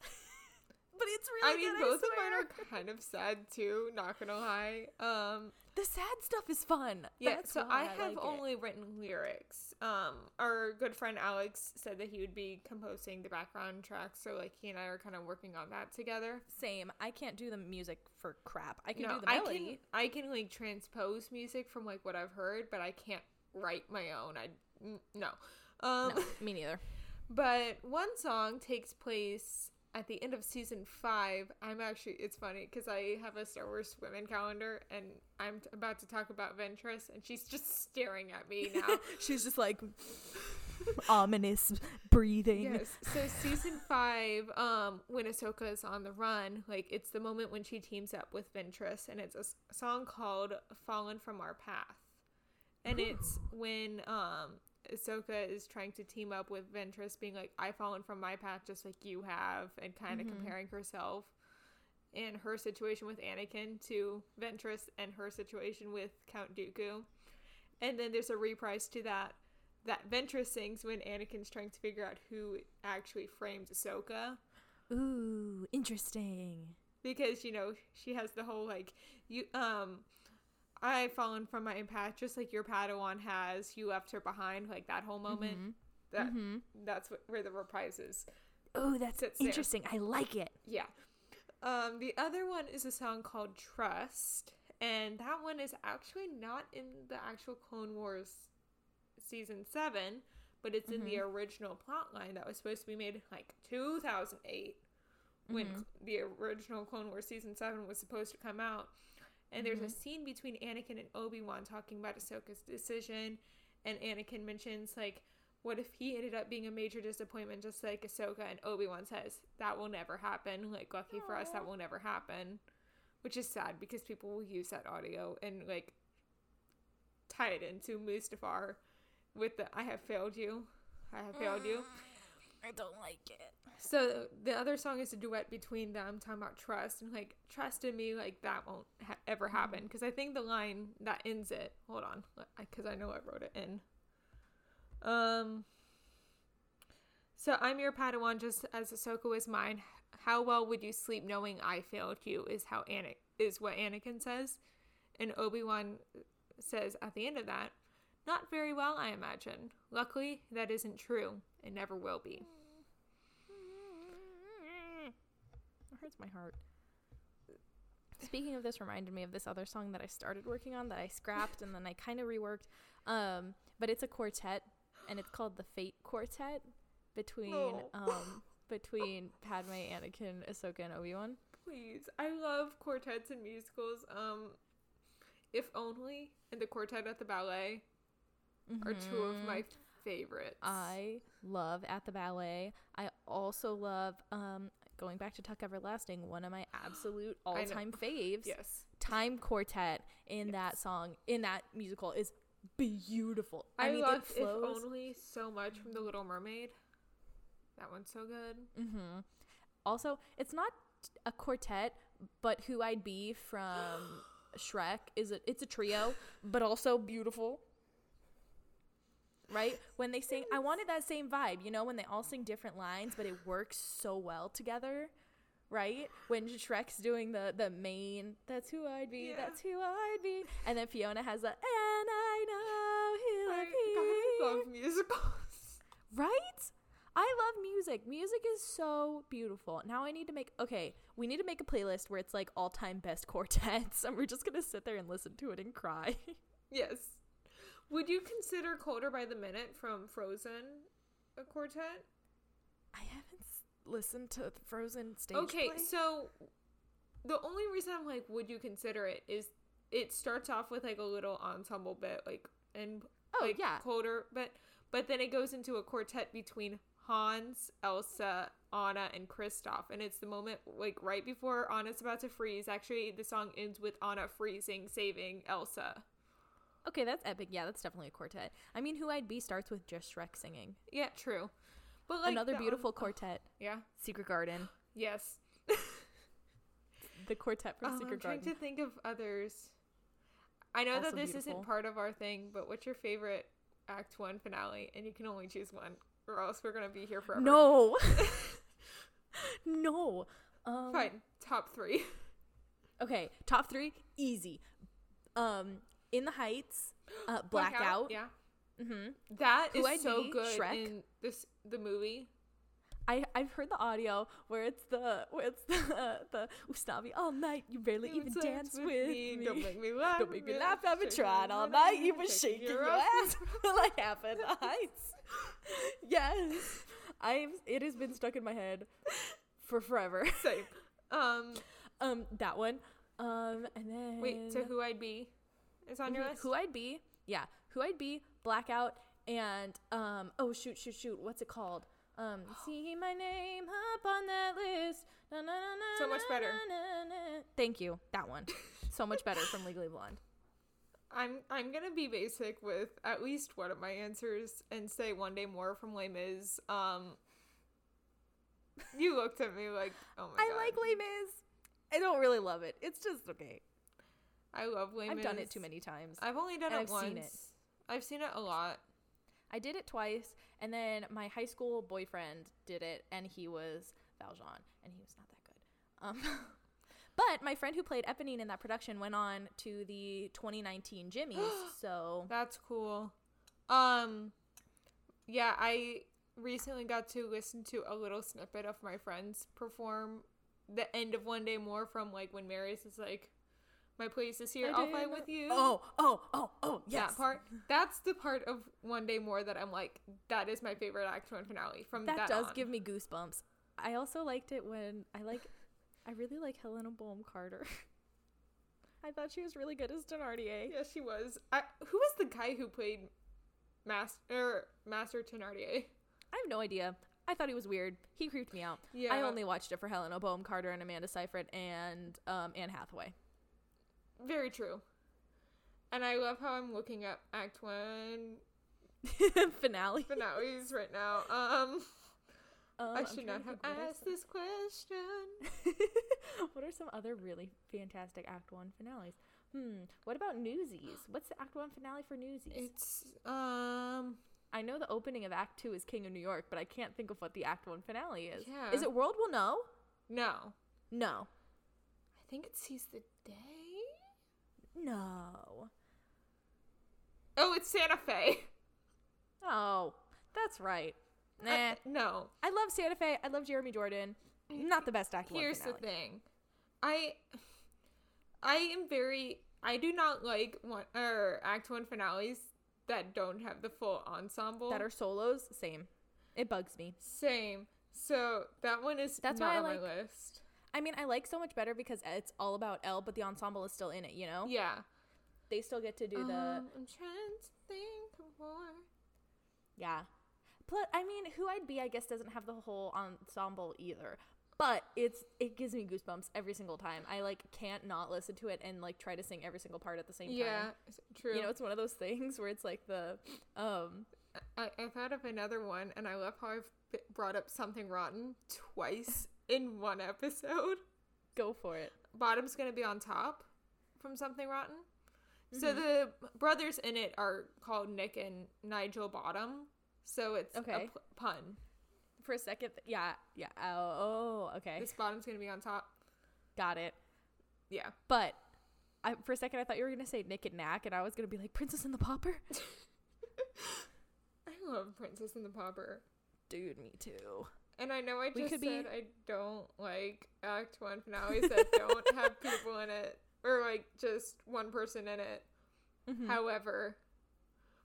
<laughs> but it's really I mean, both of swear. mine are kind of sad too. Not gonna lie. Um, the sad stuff is fun yeah. That's so why I have like it. only written lyrics. Um, our good friend Alex said that he would be composing the background tracks. So like he and I are kind of working on that together. Same. I can't do the music for crap. I can no, do the I melody. can I can like transpose music from like what I've heard, but I can't write my own. I n- no. Um, No, me neither. <laughs> But one song takes place at the end of season five. I'm actually, it's funny because I have a Star Wars women calendar and I'm t- about to talk about Ventress and she's just staring at me now. <laughs> She's just like ominous breathing. yes. So season five, um, when Ahsoka is on the run, like it's the moment when she teams up with Ventress and it's a s- song called Fallen from Our Path. And it's when um Ahsoka is trying to team up with Ventress, being like, I've fallen from my path just like you have, and kind of Mhm. comparing herself and her situation with Anakin to Ventress and her situation with Count Dooku. And then there's a reprise to that that Ventress sings when Anakin's trying to figure out who actually framed Ahsoka. Ooh, interesting. Because, you know, she has the whole like you um I've fallen from my path just like your Padawan has. You left her behind, like that whole moment. Mhm. That Mhm. that's what, where the reprise is. Oh, that's Sits there. interesting. I like it. Yeah. Um, the other one is a song called Trust, and that one is actually not in the actual Clone Wars season seven, but it's in the Mm-hmm. original plot line that was supposed to be made in like 2008 when Mhm. the original Clone Wars season seven was supposed to come out. And there's a Mhm. scene between Anakin and Obi Wan talking about Ahsoka's decision, and Anakin mentions like, what if he ended up being a major disappointment, just like Ahsoka? And Obi Wan says that will never happen. Like, lucky for us, that will never happen, which is sad because people will use that audio and like tie it into Mustafar with the "I have failed you, I have failed you." I don't like it. So the other song is a duet between them talking about trust and like trust in me like that won't ha- ever happen. Because I think the line that ends it hold on because I know I wrote it in. Um so I'm your Padawan just as Ahsoka was mine. How well would you sleep knowing I failed you is how Ana- is what Anakin says. And Obi-Wan says at the end of that not very well I imagine luckily that isn't true and never will be It hurts my heart. Speaking of this, reminded me of this other song that I started working on that I scrapped and then I kind of reworked. Um, but it's a quartet, and it's called the Fate Quartet between Oh. um between Padme, Anakin, Ahsoka, and Obi Wan. Please. I love quartets and musicals. Um If Only and the Quartet at the Ballet are two of my favorites. Mm-hmm. I love at the ballet. I also love um going back to Tuck Everlasting. One of my <gasps> absolute all time faves. yes. Time Quartet in that song in that musical is beautiful. I, I, mean, loved it flows. If Only so much from The Little Mermaid. That one's so good. Mm-hmm. Also, it's not a quartet, but who I'd be from <gasps> Shrek is a it's a trio, but also beautiful. Right? When they sing I wanted that same vibe, you know, when they all sing different lines, but it works so well together. Right? When Shrek's doing the the main that's who I'd be, Yeah. that's who I'd be. And then Fiona has a and I know who I, I'd be. God, I love musicals. Right? I love music. Music is so beautiful. Now I need to make okay, we need to make a playlist where it's like all time best quartets <laughs> and we're just gonna sit there and listen to it and cry. yes. Would you consider Colder by the Minute from Frozen a quartet? I haven't s- listened to Frozen stage. okay, play. so the only reason I'm like, would you consider it is it starts off with like a little ensemble bit, like and Oh, like yeah. Colder, but but then it goes into a quartet between Hans, Elsa, Anna, and Kristoff, and it's the moment like right before Anna's about to freeze. Actually, the song ends with Anna freezing, saving Elsa. Okay, that's epic. Yeah, that's definitely a quartet. I mean, Who I'd Be starts with just Shrek singing. Yeah, true. But like Another the- beautiful quartet, Yeah. Secret Garden. Yes. The quartet from Um, I'm Secret trying to think of others. I know Also that this beautiful. isn't part of our thing, but what's your favorite Act One finale? And you can only choose one, or else we're gonna be here forever. No. <laughs> no. Um, Fine. Top three. Okay, top three, easy. Um, In the Heights, uh, Blackout. Yeah. Mm-hmm. That Who is I'd so good Shrek. in this the movie. I I've heard the audio where it's the where it's the uh, <laughs> the Ustavi all night. You barely even Dance dance with me. Don't make me laugh. Don't make me laugh. I've been trying all night. ass, You were shaking your ass. ass <laughs> <laughs> like half in the heights. Yes, I've. It has been stuck in my head for forever. Same. Um. Um, that one. Um, and then Wait. So who I'd be is on your Mhm. list? Who I'd be? Yeah, who I'd be? Blackout and um. Oh shoot, shoot, shoot. What's it called? Um, <gasps> see my name up on that list. Na, na, na, So much better. Thank you. That one. <laughs> So much better from Legally Blonde. I'm I'm gonna be basic with at least one of my answers and say one day more from Les Mis. Um, you looked at me like, oh my I god, I like Les Mis. I don't really love it. It's just okay. I love. I've done it too many times. I've only done it I've once. seen it. I've seen it a lot. I did it twice, and then my high school boyfriend did it, and he was Valjean, and he was not that good. Um, <laughs> but my friend who played Eponine in that production went on to the 2019 Jimmys, <gasps> so That's cool. Um, yeah, I recently got to listen to a little snippet of my friends perform the end of One Day More from like when Marius is like, "My place is here. I I'll did fight with you." Oh, oh, oh, oh, yes. that part. That's the part of One Day More that I'm like, that is my favorite Act One finale. From that, that, does on. give me goosebumps. I also liked it when I like, I really like Helena Bonham Carter. <laughs> I thought she was really good as Thenardier. Yeah, she was. I, who was the guy who played Master Master Thenardier? I have no idea. I thought he was weird. He creeped me out. Yeah, I only watched it for Helena Bonham Carter and Amanda Seyfried and um, Anne Hathaway. Very true. And I love how I'm looking at Act One <laughs> Finale. finales right now. Um, <laughs> Um, I should not have think, what are asked this question. <laughs> what are some other really fantastic Act One finales? Hmm. What about Newsies? What's the Act One finale for Newsies? It's um, I know the opening of Act Two is King of New York, but I can't think of what the Act One finale is. Yeah. Is it World Will Know? no. No. I think it seize the day. No. Oh, it's Santa Fe. Oh, that's right. Nah. I- no. I love Santa Fe. I love Jeremy Jordan. Not the best Act One Here's the thing. I I am very I do not like one or act one finales that don't have the full ensemble. That are solos, same. It bugs me. same. So that one is That's not why I on like- my list. I mean, I like so much better because it's all about Elle, but the ensemble is still in it. You know, Yeah. they still get to do the Um, I'm trying to think more. yeah. Plus, I mean, who I'd be, I guess, doesn't have the whole ensemble either. But it's it gives me goosebumps every single time. I like can't not listen to it and like try to sing every single part at the same Yeah, time. s- true. You know, it's one of those things where it's like the um I, I thought of another one, and I love how I've brought up something rotten twice in one episode. Go for it. Bottom's gonna be on top from something rotten. So Mhm. the brothers in it are called Nick and Nigel Bottom. So it's a Okay. p- pun. For a second, th- yeah, yeah. Oh, oh, okay. This bottom's gonna be on top. Got it. Yeah. But I, for a second, I thought you were gonna say Nick and Knack, and I was gonna be like Princess and the Pauper? <laughs> I love Princess and the Pauper. Dude, me too. And I know I just said be- I don't like Act One finales that don't <laughs> have people in it, or like just one person in it. Mhm. However,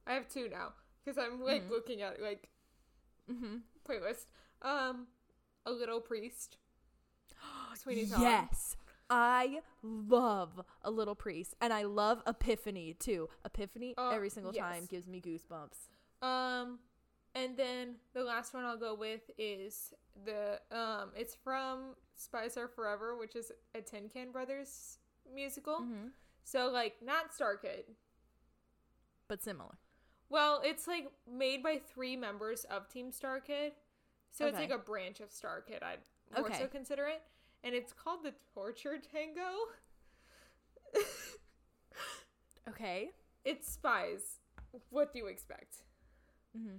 I have two now because I'm like Mhm. looking at like Mm-hmm. playlist. Um, a little priest. <gasps> Sweeney Todd. Yes. I love a little priest, and I love Epiphany too. Epiphany Oh, every single time gives me goosebumps. Um, and then the last one I'll go with is the um. It's from Spies Are Forever, which is a Tin Can Brothers musical. Mm-hmm. So like not StarKid. But similar. Well, it's like made by three members of Team StarKid. So it's like a branch of StarKid. I'd more Okay. so consider it. And it's called the Torture Tango. <laughs> Okay. it's spies. What do you expect? Mm-hmm.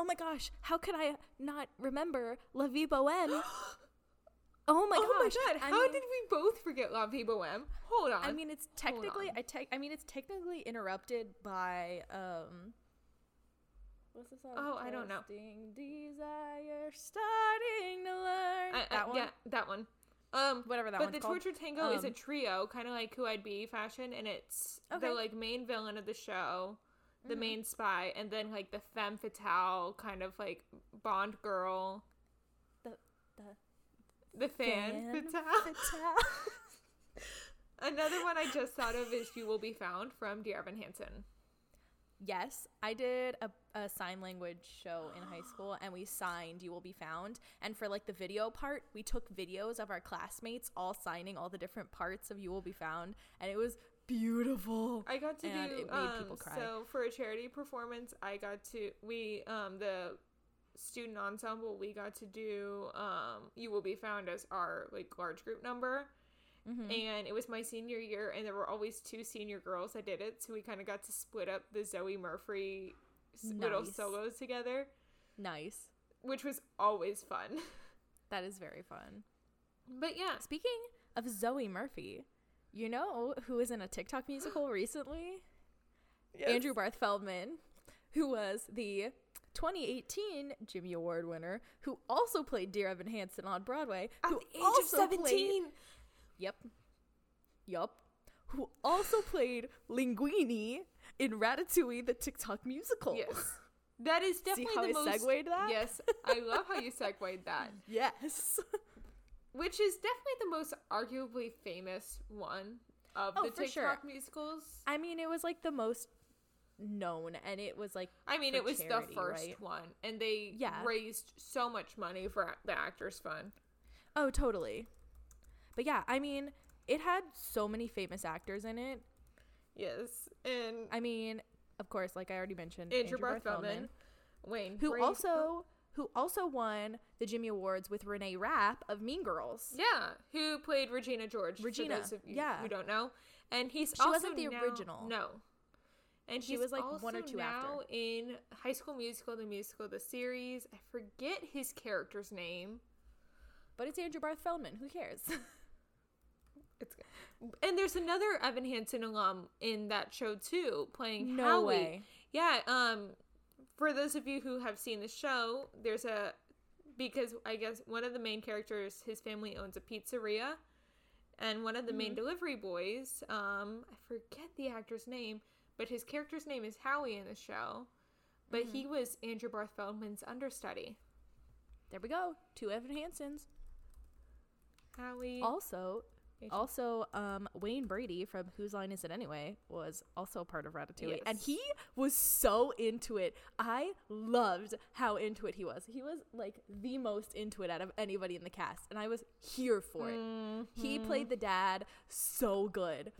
Oh my gosh! How could I not remember La Vie Boheme? <gasps> Oh my oh gosh! my god, I how mean- did we both forget La Vie Boheme? Hold on. I mean, it's technically. I te- I mean, it's technically interrupted by um. What's the song? Oh, I don't know. Desire, starting to learn. I- I- that one. Yeah, that one. Um, Whatever that but the called. Torture Tango is a Um, trio, kind of like Who I'd Be fashion, and it's Okay. the like main villain of the show, the Mhm. main spy, and then like the femme fatale kind of like Bond girl, The the the fan, Fan fatale. fatale. <laughs> Another one I just thought of is You Will Be Found from Dear Evan Hansen. Yes, I did a, a sign language show in high school and we signed You Will Be Found. And for like the video part, we took videos of our classmates all signing all the different parts of You Will Be Found. And it was beautiful. I got to And do it made um, people cry. so for a charity performance. I got to we um the student ensemble we got to do um You Will Be Found as our like large group number. Mhm. and it was my senior year and there were always two senior girls that did it so we kind of got to split up the zoe murphy s- little solos together Nice. which was always fun <laughs> That is very fun. but yeah Speaking of Zoe Murphy, you know who was in a TikTok musical <gasps> recently? Andrew Barth Feldman, who was the 2018 Jimmy Award winner, who also played Dear Evan Hansen on Broadway, at who the age also of 17 played Yep. Yup. Who also played Linguini in Ratatouille, the TikTok musical. yes <laughs> that is See definitely how the I most segued that? yes i love how you segued that <laughs> Yes. <laughs> which is definitely the most arguably famous one of Oh, the tiktok sure. musicals I mean, it was like the most known, and it was like, I mean, it was charity, the first right? one, and they Yeah. raised so much money for the Actors Fund. oh, totally. But yeah, I mean, it had so many famous actors in it. Yes, and I mean, of course, like I already mentioned, Andrew, Barth Barth Feldman, Wayne, who Brady- also who also won the Jimmy Awards with Renee Rapp of Mean Girls. yeah, who played Regina George. Regina, for those of you yeah. who don't know, and he's She also wasn't the now- original. No, and She was, like, one or two now after. in High School Musical, the musical, the series. I forget his character's name. But it's Andrew Barth Feldman. Who cares? <laughs> It's good. and there's another Evan Hansen alum in that show too, playing no Howie. way. Yeah, um for those of you who have seen the show, there's a because I guess one of the main characters his family owns a pizzeria and one of the main Mhm. delivery boys, um I forget the actor's name, but his character's name is Howie in the show. But Mhm. he was Andrew Barth Feldman's understudy. There we go. Two Evan Hansens. Howie Also, also, um, Wayne Brady from Whose Line Is It Anyway was also a part of Ratatouille, and he was so into it. I loved how into it he was. He was like the most into it out of anybody in the cast, and I was here for it. He Mhm. played the dad so good.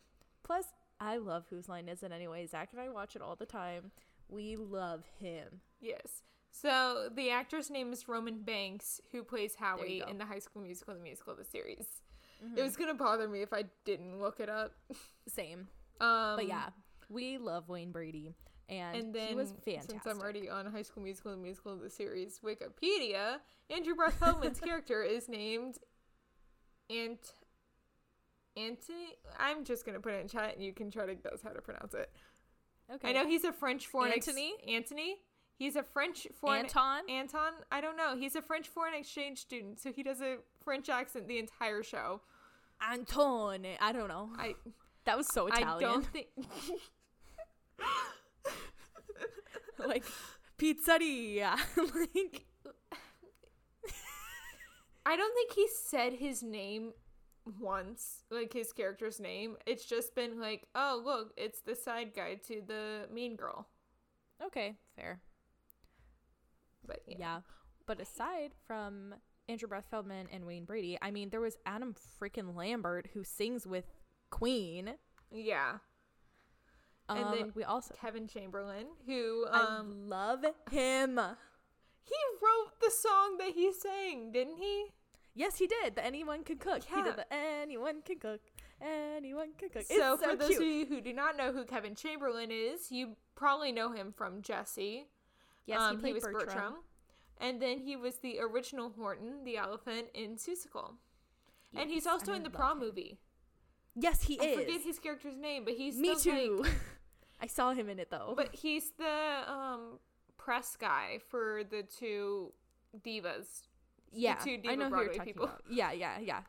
Plus, I love Whose Line Is It Anyway. Zach and I watch it all the time. We love him. Yes. So the actor's name is Roman Banks, who plays Howie in the High School Musical, the musical, the series. Mm-hmm. It was gonna bother me if I didn't look it up. <laughs> Same. Um, But yeah, we love Wayne Brady. And, And then, he was fantastic. since I'm already on High School Musical, the musical, the series, Wikipedia, Andrew Barth Feldman's <laughs> character is named Ant. Anthony. I'm just gonna put it in chat, and you can try to guess how to pronounce it. okay. I know he's a French foreign ex- Anthony? He's a French foreign Anton? Anton. I don't know. He's a French foreign exchange student, so he does a French accent the entire show. Anton. I don't know. I <laughs> That was so Italian. I don't think. <laughs> <laughs> like pizzeria. like I don't think he said his name once, like his character's name. It's just been like, oh look, it's the side guy to the mean girl. okay, fair. But Yeah. yeah, But aside from Andrew Barth Feldman and Wayne Brady, I mean, there was Adam freaking Lambert who sings with Queen. yeah. Um, And then we also Kevin Chamberlin, who um I love him. he wrote the song that he sang, didn't he? Yes, he did. The anyone can cook. He did the anyone can cook. Anyone can cook. So, it's so for those cute. of you who do not know who Kevin Chamberlin is, you probably know him from Jessie. Yes, um, he played was Bertram. And then he was the original Horton, the elephant in Seussical. and he's also I in the prom him. movie. Yes, he I is. I forget his character's name, but he's Me the, like- too. <laughs> I saw him in it though. but he's the um press guy for the two divas. yeah, two I diva know who you're talking people. about. Yeah, yeah, yeah.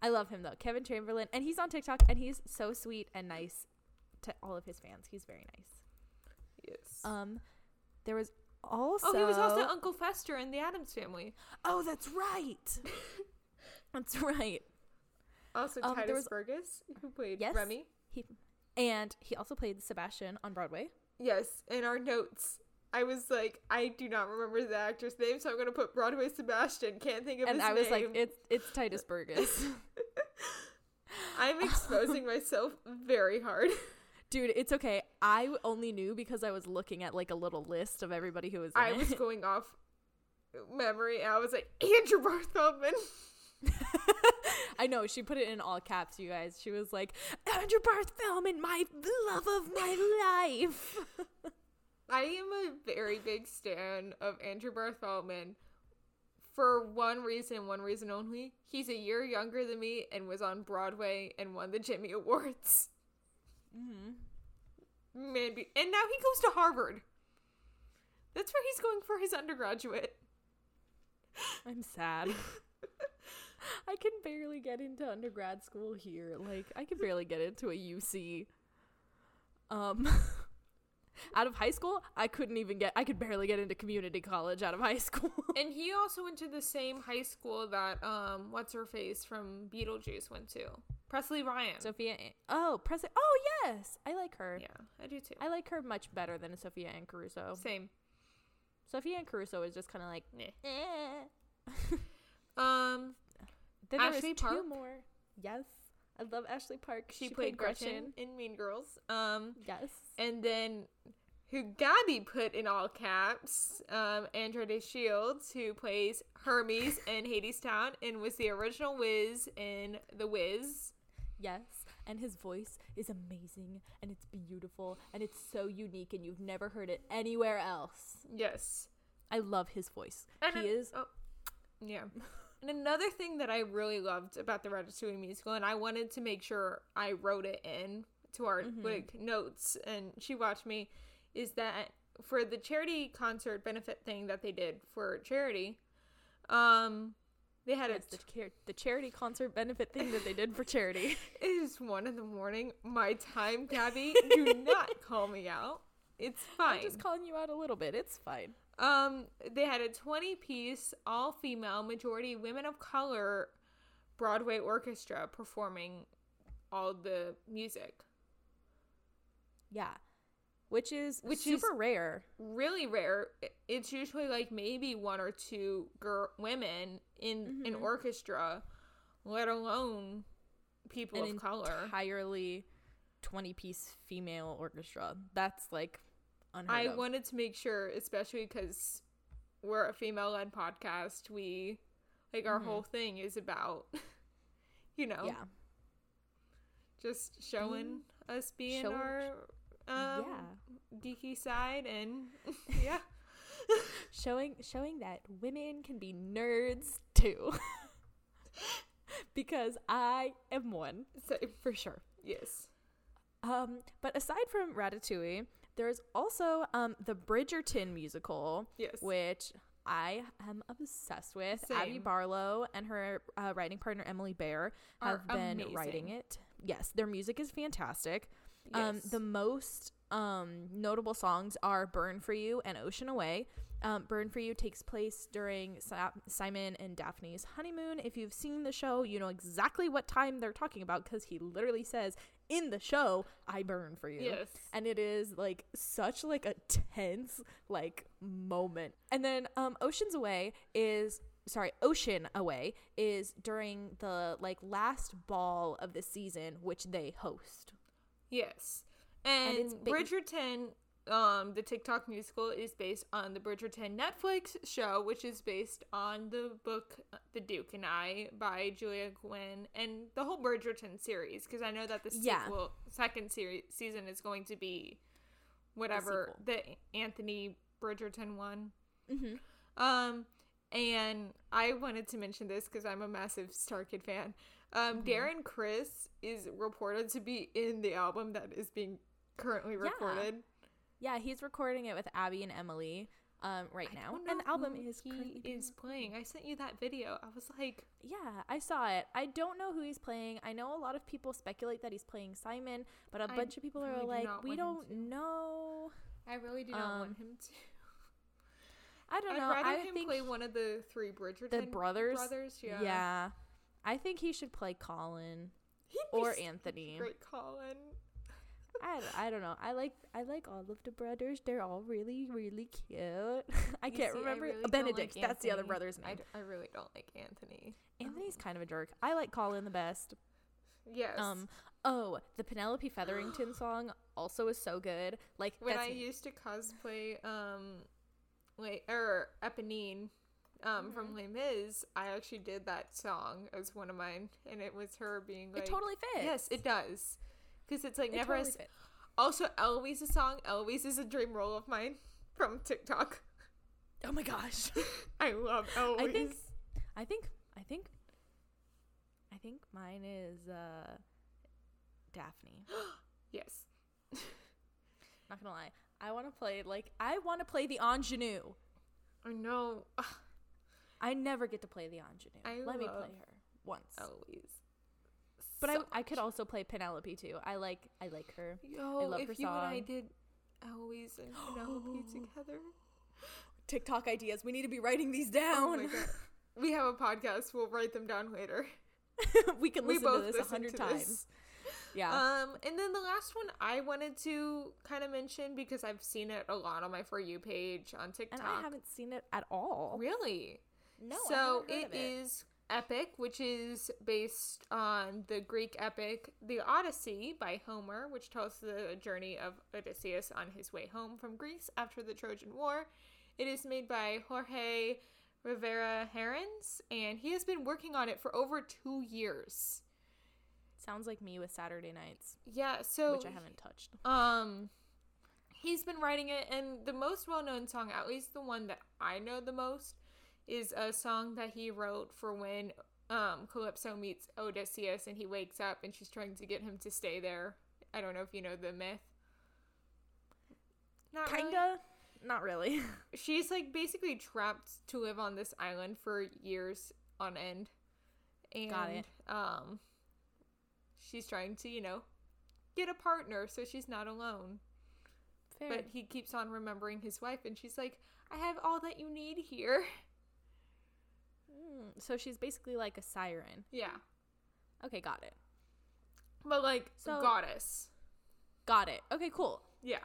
I love him though, Kevin Chamberlin, and he's on TikTok, and he's so sweet and nice to all of his fans. He's very nice. Yes. Um, there was also oh, he was also Uncle Fester in the Addams Family. Oh, that's right. <laughs> that's right. Also Um, Tituss was- Burgess, who played Yes. Remy. He and he also played Sebastian on Broadway. Yes, in our notes. I was like, I do not remember the actor's name, so I'm gonna put Broadway Sebastian. Can't think of and his I was like, name. it's it's Tituss Burgess. <laughs> I'm exposing <laughs> myself very hard. Dude, it's okay. I only knew because I was looking at like a little list of everybody who was in I it. was going off memory, and I was like, Andrew Barth Feldman. <laughs> I know she put it in all caps, you guys. She was like, Andrew Barth Feldman, my love of my life. <laughs> I am a very big stan of Andrew Barth Feldman for one reason, one reason only. He's a year younger than me and was on Broadway and won the Jimmy Awards. Mm-hmm. Man, be- and now he goes to Harvard. That's where he's going for his undergraduate. I'm sad. <laughs> I can barely get into undergrad school here. Like I can barely get into a UC. Um <laughs> out of high school, I couldn't even get I could barely get into community college out of high school. <laughs> And he also went to the same high school that um what's her face from Beetlejuice went to. Presley Ryan. Sophia Oh, Presley. Oh, yes. I like her. yeah, I do too. I like her much better than Sophia Anne Caruso. Same. Sophia Anne Caruso is just kind of like eh. <laughs> Um Then Ashley there two Park. more. Yes. I love Ashley Park. she, played Gretchen, in Mean Girls. Um Yes. and then who Gaby put in all caps, um, André De Shields, who plays Hermes <laughs> in Hadestown and was the original Wiz in The Wiz. Yes. And his voice is amazing and it's beautiful and it's so unique and you've never heard it anywhere else. Yes. I love his voice. And he an- is Oh, yeah. And another thing that I really loved about the Ratatouille musical, and I wanted to make sure I wrote it in to our Mhm. like notes, and she watched me, is that for the charity concert benefit thing that they did for charity, um, they had yes, a the, char- the charity concert benefit thing that they did for charity. <laughs> It is one in the morning. My time, Gaby. <laughs> do not call me out. It's fine. I'm just calling you out a little bit. It's fine. um, they had a 20 piece, all female, majority women of color Broadway orchestra performing all the music. Yeah. Which is Which is- super rare. Really rare. It's usually like maybe one or two girl women in an Mhm. orchestra, let alone people An of color. entirely 20 piece female orchestra. That's like unheard I of. wanted to make sure, especially because we're a female-led podcast, we like our Mhm. whole thing is about, <laughs> you know, yeah. just showing us being showing- our um, yeah. geeky side and <laughs> <laughs> yeah. showing showing that women can be nerds too. <laughs> because I am one. So, For sure. yes. Um, but aside from Ratatouille, there's also um the Bridgerton musical, Yes. which I am obsessed with. Abby Barlow and her uh, writing partner Emily Bear have Are been amazing. writing it. Yes, their music is fantastic. Um, the most um, notable songs are "Burn for You" and "Ocean Away." Um, "Burn for You" takes place during Si- Simon and Daphne's honeymoon. If you've seen the show, you know exactly what time they're talking about because he literally says in the show, "I burn for you." Yes. and it is like such like a tense like moment and then um oceans away is sorry ocean away is during the like last ball of the season which they host Yes. And Bridgerton, um, the TikTok musical is based on the Bridgerton Netflix show, which is based on the book uh, The Duke and I by Julia Quinn and the whole Bridgerton series. Because I know that the Yeah. sequel, second series season is going to be whatever sequel. the, Anthony Bridgerton one. mm-hmm. Um, and I wanted to mention this because I'm a massive StarKid fan. Um, Mhm. Darren Criss is reported to be in the album that is being currently recorded. yeah yeah he's recording it with abby and emily um right I now and the album is he is playing. I sent you that video. I was like, Yeah, I saw it. I don't know who he's playing. I know a lot of people speculate that he's playing Simon, but a I bunch of people really are like, we don't know. I really do not Um, want him to. I don't I'd know. rather I him think play one of the three Bridgerton the brothers. Brothers, yeah. yeah. I think he should play Colin or Anthony. Great Colin. I, I don't know. I like I like all of the brothers. They're all really really cute. <laughs> I You can't see, remember really uh, don't like Benedict. that's the other brother's name. d- I really don't like Anthony. Anthony's kind of a jerk. I like Colin the best. Yes. Um. Oh, the Penelope Featherington <gasps> song also is so good. Like when I used to cosplay um like or Eponine um Mm-hmm. from Les Mis, I actually did that song as one of mine and it was her being like it totally fits. Yes, it does. Cuz it's like It never totally has. Also Eloise's song, Eloise is a dream role of mine <laughs> from TikTok. Oh my gosh. <laughs> I love Eloise. I think I think I think I think mine is uh Daphne. <gasps> yes. Not gonna lie. I wanna play like I wanna play the ingenue. I know Ugh, I never get to play the ingenue. I Let me play her once. Eloise. but so I I could also play Penelope too. I like I like her. Yo, love if her you and I did Eloise and Penelope <gasps> together. TikTok ideas. We need to be writing these Oh down. God. We have a podcast. We'll write them down later. <laughs> we can we listen both to this a hundred times. this. Yeah. Um, and then the last one I wanted to kind of mention because I've seen it a lot on my for you page on TikTok. and I haven't seen it at all. really. No. So it of is Epic, which is based on the Greek epic The Odyssey by Homer, which tells the journey of Odysseus on his way home from Greece after the Trojan War. It is made by Jorge Rivera Herrans, and he has been working on it for over two years. Sounds like me with Saturday nights, Yeah, so which I haven't touched. Um, he's been writing it, and the most well-known song, at least the one that I know the most, is a song that he wrote for when um Calypso meets Odysseus, and he wakes up, and she's trying to get him to stay there. I don't know if you know the myth. Not. Kinda. Not really. <laughs> She's like basically trapped to live on this island for years on end, and Got it. um, she's trying to you know get a partner so she's not alone. Fair. But he keeps on remembering his wife, and she's like, I have all that you need here. <laughs> Mm, so she's basically like a siren. Yeah. Okay, got it. But like, So- goddess. Got it. Okay, cool. Yeah.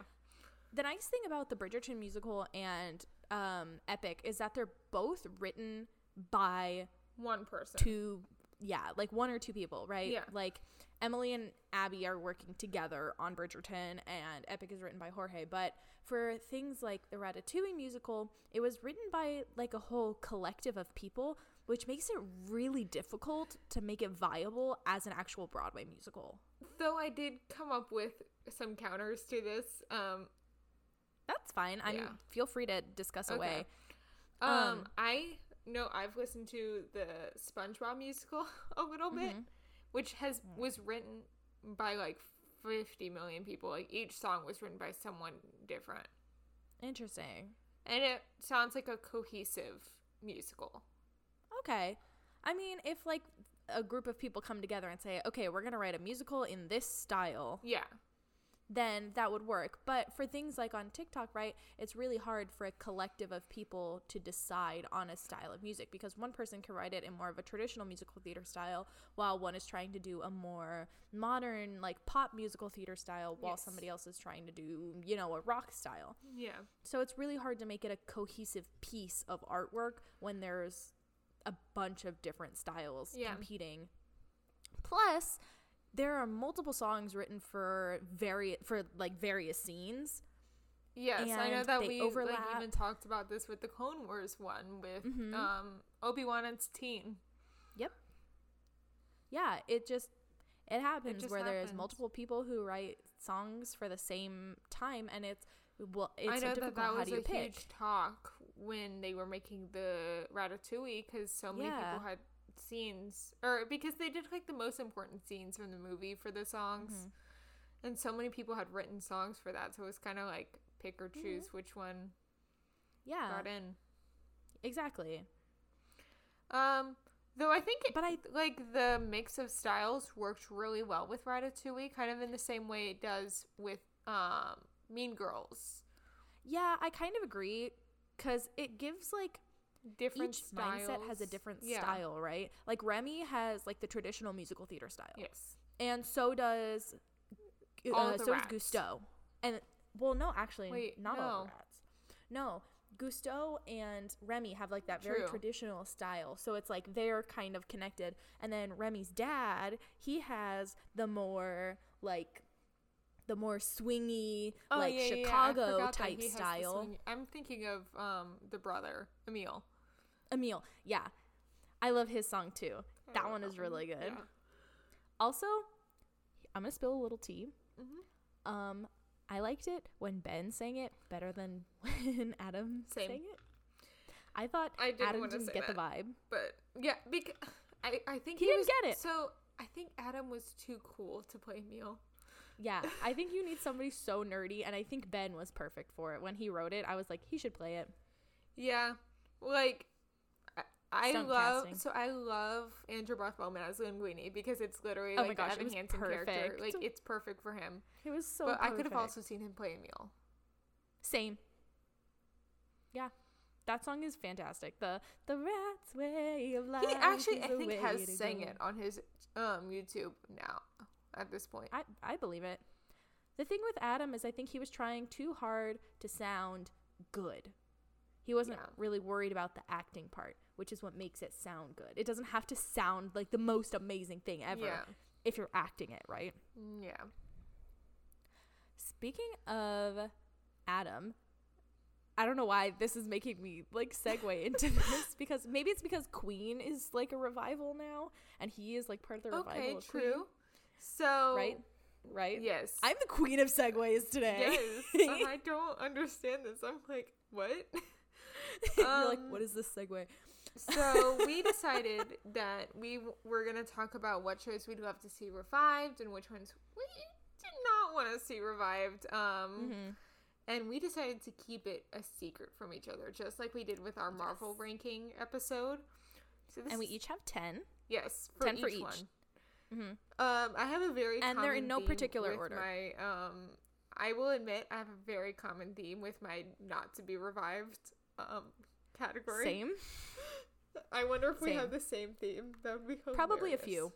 The nice thing about the Bridgerton musical and um, Epic is that they're both written by One person. two, yeah, like one or two people, right? Yeah. Like Emily and Abby are working together on Bridgerton, and Epic is written by Jorge. But for things like the Ratatouille musical, it was written by like a whole collective of people, which makes it really difficult to make it viable as an actual Broadway musical. Though I did come up with some counters to this. Um, That's fine. I Yeah. feel free to discuss Okay. away. um, Um, I know I've listened to the SpongeBob musical <laughs> a little bit, Mhm. which has was written by like 50 million people. Like each song was written by someone different, Interesting. and it sounds like a cohesive musical. Okay. I mean, if like a group of people come together and say, okay, we're going to write a musical in this style, Yeah, then that would work. But for things like on TikTok, right, it's really hard for a collective of people to decide on a style of music because one person can write it in more of a traditional musical theater style while one is trying to do a more modern, like pop musical theater style while Yes. somebody else is trying to do, you know, a rock style. yeah, So it's really hard to make it a cohesive piece of artwork when there's a bunch of different styles Yeah. competing. Plus, there are multiple songs written for vari- for like various scenes. yes. I know that we like even talked about this with the Clone Wars one with Mhm. um Obi Wan and Teen. Yep. Yeah, it just it happens just where there's multiple people who write songs for the same time and it's well it's I know difficult that that was a pick? huge talk when they were making the Ratatouille because so many Yeah. people had scenes, or because they did like the most important scenes from the movie for the songs, Mhm. and so many people had written songs for that. So it was kind of like pick Mm-hmm. or choose which one Yeah. got in. Exactly. Um, though I think it, But I like the mix of styles worked really well with Ratatouille, kind of in the same way it does with um Mean Girls. yeah, I kind of agree cuz it gives like Different each styles. mindset has a different Yeah. style, right? Like Remy has like the traditional musical theater style, Yes. and so does uh, All of the so does rats. Gusteau. And well, no, actually, Wait, not all the no. rats. No, Gusteau and Remy have like that very True. traditional style, so it's like they're kind of connected. And then Remy's dad, he has the more like the more swingy, like Oh, yeah, yeah, yeah. Chicago that type he has the style. I'm thinking of um the brother Emile. Emile, yeah, I love his song too. I That one is really good. Yeah. Also, I'm gonna spill a little tea. Mhm. Um, I liked it when Ben sang it better than <laughs> when Adam Same. sang it. I thought I Adam didn't get the vibe. But yeah, because I I think He he, didn't was, get it. So I think Adam was too cool to play Emile. Yeah, I think you need somebody so nerdy, and I think Ben was perfect for it. When he wrote it, I was like, he should play it. Yeah, like I, I love casting. so I love Andrew Barth Feldman as Linguini because it's literally Oh my like gosh, it Evan Hansen character. perfect. Like it's perfect for him. It was so. but I could have also seen him play Emile. same. Yeah, that song is fantastic. The the rat's way of life. He actually I think has sang it on his um YouTube now at this point. I, I believe it. The thing with Adam is I think he was trying too hard to sound good. He wasn't Yeah. really worried about the acting part, which is what makes it sound good. It doesn't have to sound like the most amazing thing ever Yeah. if you're acting it, right? Mm, Yeah. Speaking of Adam, I don't know why this is making me like segue <laughs> into this because maybe it's because Queen is like a revival now and he is like part of the revival Okay, of Queen, true. So right? Right? Yes. I'm the queen of segues today. yes. I <laughs> don't understand this. I'm like, what? <laughs> You're like, Um, what is this segue? so we <laughs> decided that we w- were gonna talk about what shows we'd love to see revived and which ones we did not want to see revived. Um, Mm-hmm. and we decided to keep it a secret from each other, just like we did with our Marvel Yes. ranking episode. So And we each have 10. yes 10 for each each. one. Mm-hmm. Um, I have a very And they're in no particular order. My um, I will admit I have a very common theme with my not to be revived um category. Same. <laughs> I wonder if we have the same theme. That would be hilarious. Probably a few.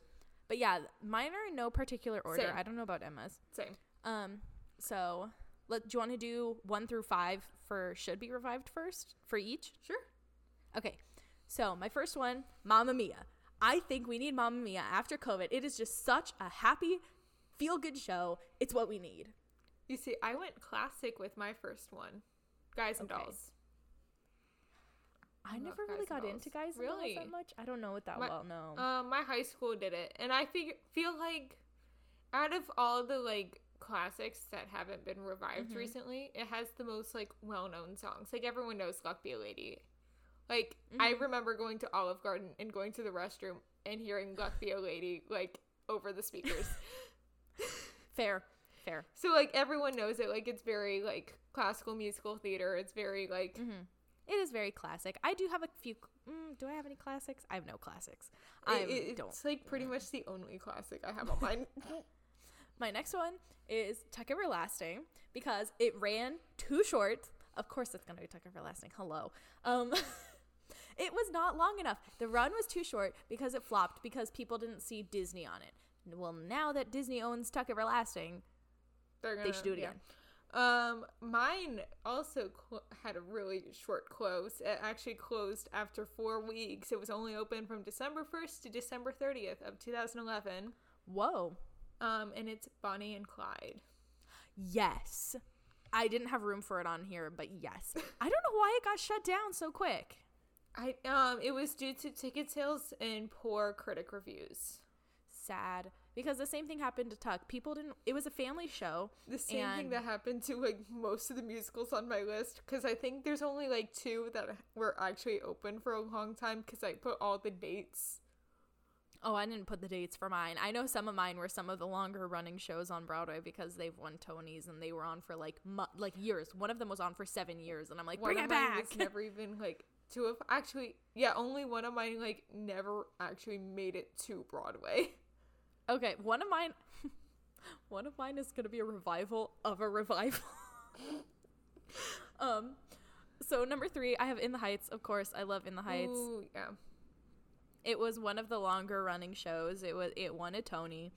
But yeah, mine are in no particular order. Same. I don't know about Emma's. Same. Um, so let do you want to do one through five for should be revived first for each? Sure. Okay. So my first one, Mamma Mia. I think we need Mamma Mia after COVID. It is just such a happy, feel good show. It's what we need. You see, I went classic with my first one, Guys and Okay. Dolls. I love never really got Dolls. into Guys and Really? Dolls that much. I don't know it that My- well. No. Um, my high school did it, and I figure feel like out of all the like classics that haven't been revived Mhm. recently, it has the most like well-known songs. Like everyone knows "Luck Be a Lady." Like I Mhm. remember going to Olive Garden and going to the restroom and hearing "Luck Be a Lady" like over the speakers. <laughs> fair, fair. so like everyone knows it. Like it's very like classical musical theater. It's very like hmm It is very classic. I do have a few. Mm, do I have any classics? I have no classics. I it- don't. It's like pretty much the only classic I have on mine. <laughs> <laughs> My next one is Tuck Everlasting because it ran too short. Of course, it's gonna be Tuck Everlasting. Hello. Um, it was not long enough. The run was too short because it flopped because people didn't see Disney on it. Well, now that Disney owns Tuck Everlasting, They're they gonna should do it yeah. again. Um, mine also cl- had a really short close. It actually closed after four weeks. It was only open from December 1st to December 30th of 2011. Whoa. Um, and it's Bonnie and Clyde. Yes. I didn't have room for it on here, but yes. I don't know why it got shut down so quick. I um, it was due to ticket sales and poor critic reviews. Sad because the same thing happened to Tuck. People didn't. It was a family show. The same thing that happened to like most of the musicals on my list because I think there's only like two that were actually open for a long time because I put all the dates. Oh, I didn't put the dates for mine. I know some of mine were some of the longer running shows on Broadway because they've won Tonys and they were on for like mu- like years. One of them was on for seven years, and I'm like, one bring it back. was never even like two of actually yeah only one of mine like never actually made it to broadway okay, one of mine, <laughs> one of mine is gonna be a revival of a revival. <laughs> um, so number three, I have In the Heights. Of course, I love In the Heights. Ooh, yeah It was one of the longer running shows. It was it won a Tony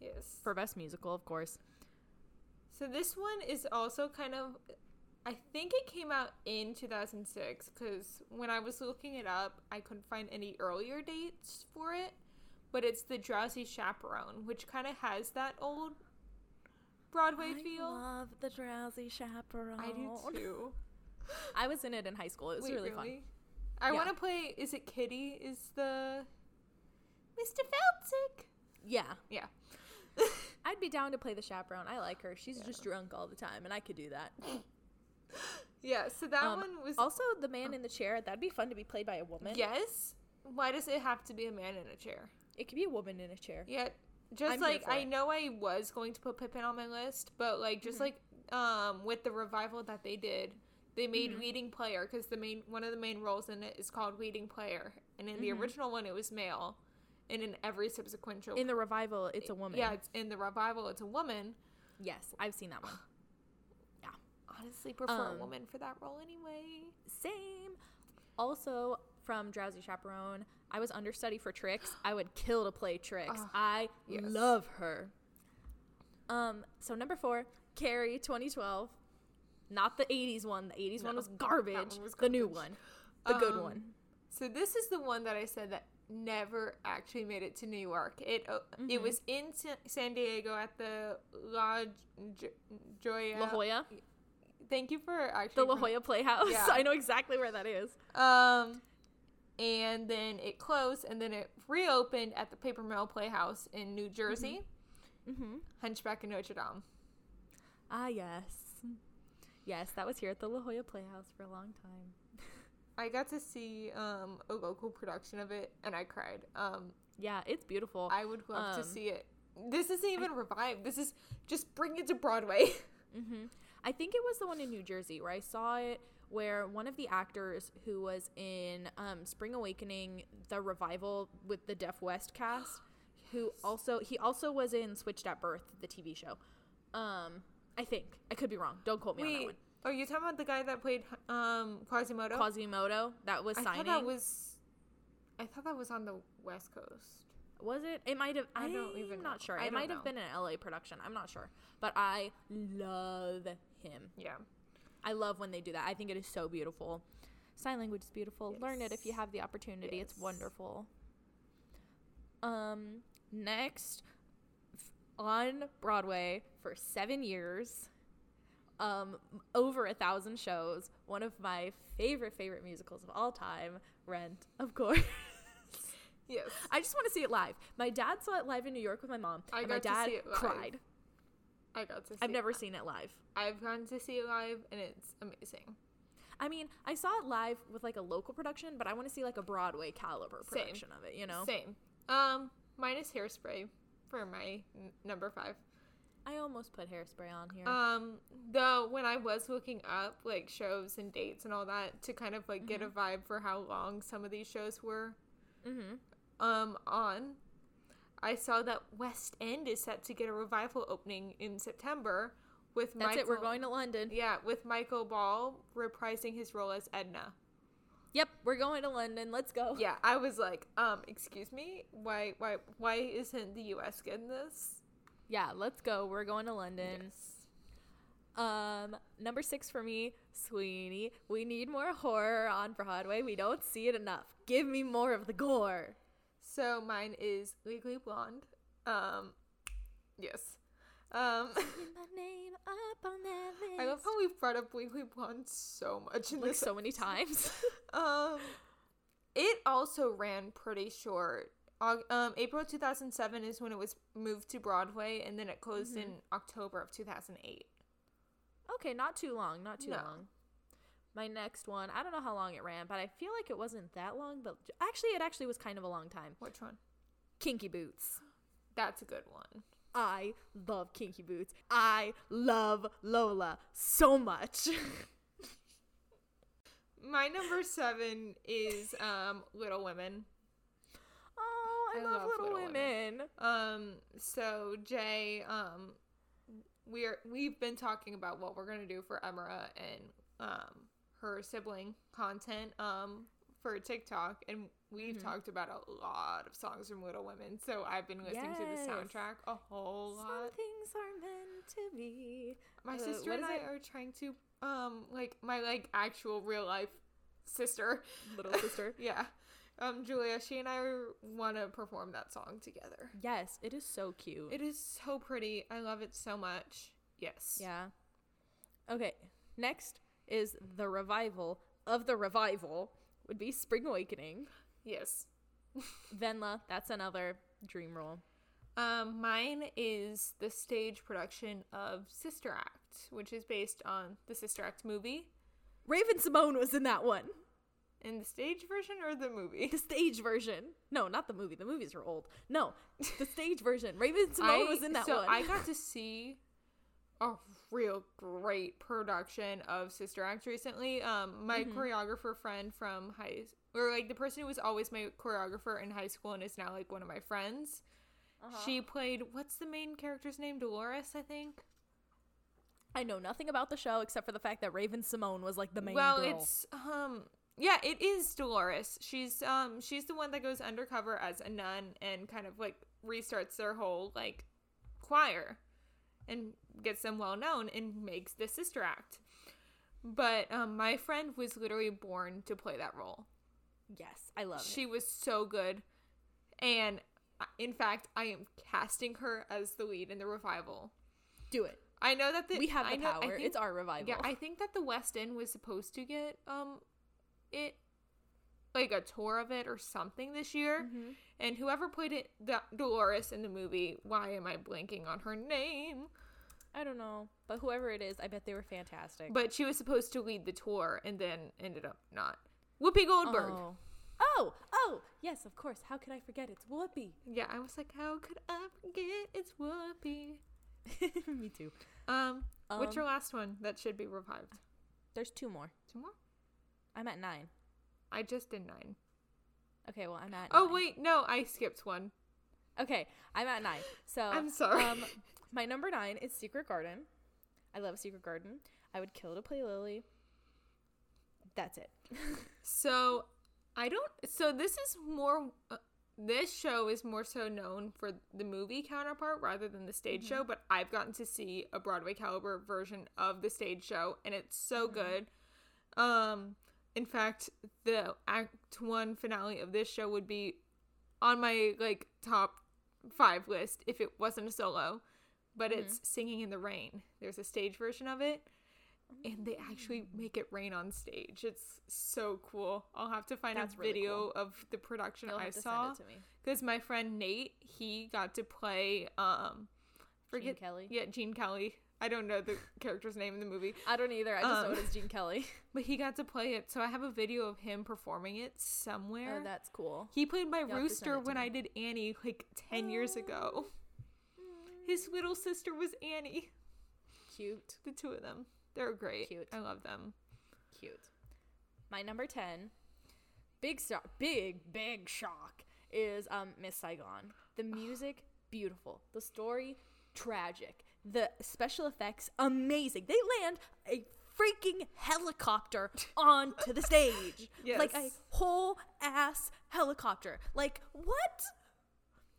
yes for best musical, of course. so this one is also kind of i think it came out in 2006 because when i was looking it up i couldn't find any earlier dates for it but it's the drowsy chaperone which kind of has that old broadway I feel I love the drowsy chaperone. i do too <laughs> I was in it in high school. It was Wait, really, fun. I Yeah. want to play. Is it Kitty? Is the Mr. Feldzieg? Yeah. Yeah. <laughs> I'd be down to play the chaperone. I like her. She's Yeah. just drunk all the time, and I could do that. <laughs> <gasps> Yeah. So that Um, one was Also, the man in the chair. That'd be fun to be played by a woman. yes. Why does it have to be a man in a chair? It could be a woman in a chair. Yeah. Just I'm like I it. know I was going to put Pippin on my list, but like just Mhm. like um with the revival that they did, they made Mhm. leading player because the main one of the main roles in it is called leading player, and in the Mhm. original one it was male, and in every subsequent show, In the revival, it's a woman. yeah, it's in the revival it's a woman. Yes, I've seen that one. <laughs> honestly prefer a Um, woman for that role anyway. Same. Also, from Drowsy Chaperone, I was understudy for Trix. I would kill to play Trix. Ah, I yes. love her. Um, so number four, Carrie 2012. Not the 80s one. The 80s one was garbage. one was The new one. The good Um, one. So this is the one that I said that never actually made it to New York. It uh, it Mhm. was in San Diego at the La J- Jolla. La Jolla. Thank you for actually The La Jolla Playhouse. Yeah. <laughs> I know exactly where that is. Um, and then it closed, and then it reopened at the Paper Mill Playhouse in New Jersey. Mm-hmm. Hunchback of Notre Dame. Ah, yes. Yes, that was here at the La Jolla Playhouse for a long time. <laughs> I got to see um a local production of it, and I cried. Um, Yeah, it's beautiful. I would love to Um, see it. This isn't even revived. This is just bring it to Broadway. <laughs> hmm I think it was the one in New Jersey where I saw it, where one of the actors who was in um, Spring Awakening, the revival with the Deaf West cast, <gasps> who also he also was in Switched at Birth, the TV show. Um, I think I could be wrong. Don't quote me on that one. are you talking about the guy that played um Quasimodo? Quasimodo, that was signing. I thought that was. I thought that was on the West Coast. Was it? It might have. I don't even not know. sure. I It might have been an LA production. I'm not sure, but I love him. Yeah. I love when they do that. I think it is so beautiful. Sign language is beautiful. Learn it if you have the opportunity. It's wonderful. Um, next, f- on Broadway for seven years, um, over a thousand shows. One of my favorite favorite musicals of all time, Rent, of course. Yes. <laughs> I just want to see it live. My dad saw it live in New York with my mom, I and my dad see it live. cried. I got to see I've never live. seen it live. I've gone to see it live and it's amazing. I mean, I saw it live with like a local production, but I want to see like a Broadway caliber Same. production of it. You know, Same. Um, minus hairspray for my n- number five. I almost put hairspray on here. Um, though when I was looking up like shows and dates and all that to kind of like get a vibe for how long some of these shows were mm-hmm. um on, I saw that West End is set to get a revival opening in September with That's Michael. it. We're going to London. Yeah, with Michael Ball reprising his role as Edna. Yep, we're going to London. Let's go. Yeah, I was like, um, excuse me, why, why, why isn't the U.S. getting this? Yeah, let's go. We're going to London. Yes. Um, number six for me, Sweeney. We need more horror on Broadway. We don't see it enough. Give me more of the gore. So mine is Legally Blonde. Um, yes. Um, <laughs> my name up on that list. I love how we've brought up Legally Blonde so much in like this. so many times. <laughs> Um, it also ran pretty short. Um, April 2007 is when it was moved to Broadway, and then it closed in October of 2008. okay, not too long. Not too No. long. My next one, I don't know how long it ran, but I feel like it wasn't that long. But actually, it actually was kind of a long time. Which one? Kinky Boots. That's a good one. I love Kinky Boots. I love Lola so much. <laughs> My number seven is um Little Women. oh, I, I love, love Little, Little Women. Um, so Jay, um, we're we've been talking about what we're gonna do for Emera and um her sibling content um for TikTok, and we've Mm-hmm. talked about a lot of songs from Little Women. So I've been listening to the soundtrack a whole lot. Some things are meant to be. My Uh, sister and I it? are trying to um like my like actual real life sister, Little sister. <laughs> yeah. Um, Julia, she and I want to perform that song together. yes, it is so cute. It is so pretty. I love it so much. Yes. yeah. Okay, next is the revival of the revival would be Spring Awakening. Yes. <laughs> Wendla, that's another dream role. Um, mine is the stage production of Sister Act, which is based on the Sister Act movie. Raven-Symoné was in that one. In the stage version or the movie? The stage version. No, not the movie. The movies are old. No, the stage version. Raven <laughs> Simone was in that so one. I got to see a real great production of Sister Act recently. Um, my Mm-hmm. choreographer friend from high, or like the person who was always my choreographer in high school and is now like one of my friends. Uh-huh. She played what's the main character's name? Deloris, I think. I know nothing about the show except for the fact that Raven-Symoné was like the main well, girl. it's um yeah, it is Deloris. She's um she's the one that goes undercover as a nun and kind of like restarts their whole like choir and gets them well known and makes the sister act. But um my friend was literally born to play that role. yes, I love it. She was so good. And uh, in fact, I am casting her as the lead in the revival. Do it. I know that the we have I the know- power. think- it's our revival. yeah, I think that the West End was supposed to get um it like a tour of it or something this year. Mm-hmm. And whoever played it Deloris in the movie, why am I blanking on her name? I don't know, but whoever it is, I bet they were fantastic. But she was supposed to lead the tour and then ended up not. Whoopi Goldberg. Oh. oh, oh, yes, of course. How could I forget? It's Whoopi. Yeah, I was like, how could I forget it's Whoopi? <laughs> Me too. Um, what's Um, your last one that should be revived? There's two more. Two more? I'm at nine. I just did nine. Okay, well, I'm at. Oh nine. wait, no, I skipped one. Okay, I'm at nine. So <laughs> I'm sorry. Um, my number nine is Secret Garden. I love Secret Garden. I would kill to play Lily. That's it. <laughs> So I don't. So this is more. Uh, this show is more so known for the movie counterpart rather than the stage show. But I've gotten to see a Broadway caliber version of the stage show, and it's so good. Um, in fact, the Act One finale of this show would be on my like top five list if it wasn't a solo, but Mm-hmm. it's Singing in the Rain. There's a stage version of it, and they actually Mm. make it rain on stage. It's so cool. I'll have to find That's a really video of the production You'll I saw send it to me. because my friend Nate he got to play um forget Kelly? yeah Gene Kelly. I don't know the character's name in the movie, I don't either. I just know Um, it is Gene Kelly. <laughs> but he got to play it. So I have a video of him performing it somewhere. oh, that's cool. He played my You'll have to send rooster when. I did Annie like 10 years ago. His little sister was Annie. Cute. The two of them. They're great. Cute. I love them. Cute. My number 10, big shock, big, big shock, is um, Miss Saigon. The music, beautiful. The story, tragic. The special effects, amazing. They land a freaking helicopter <laughs> onto the stage. Like a whole ass helicopter. Like, what?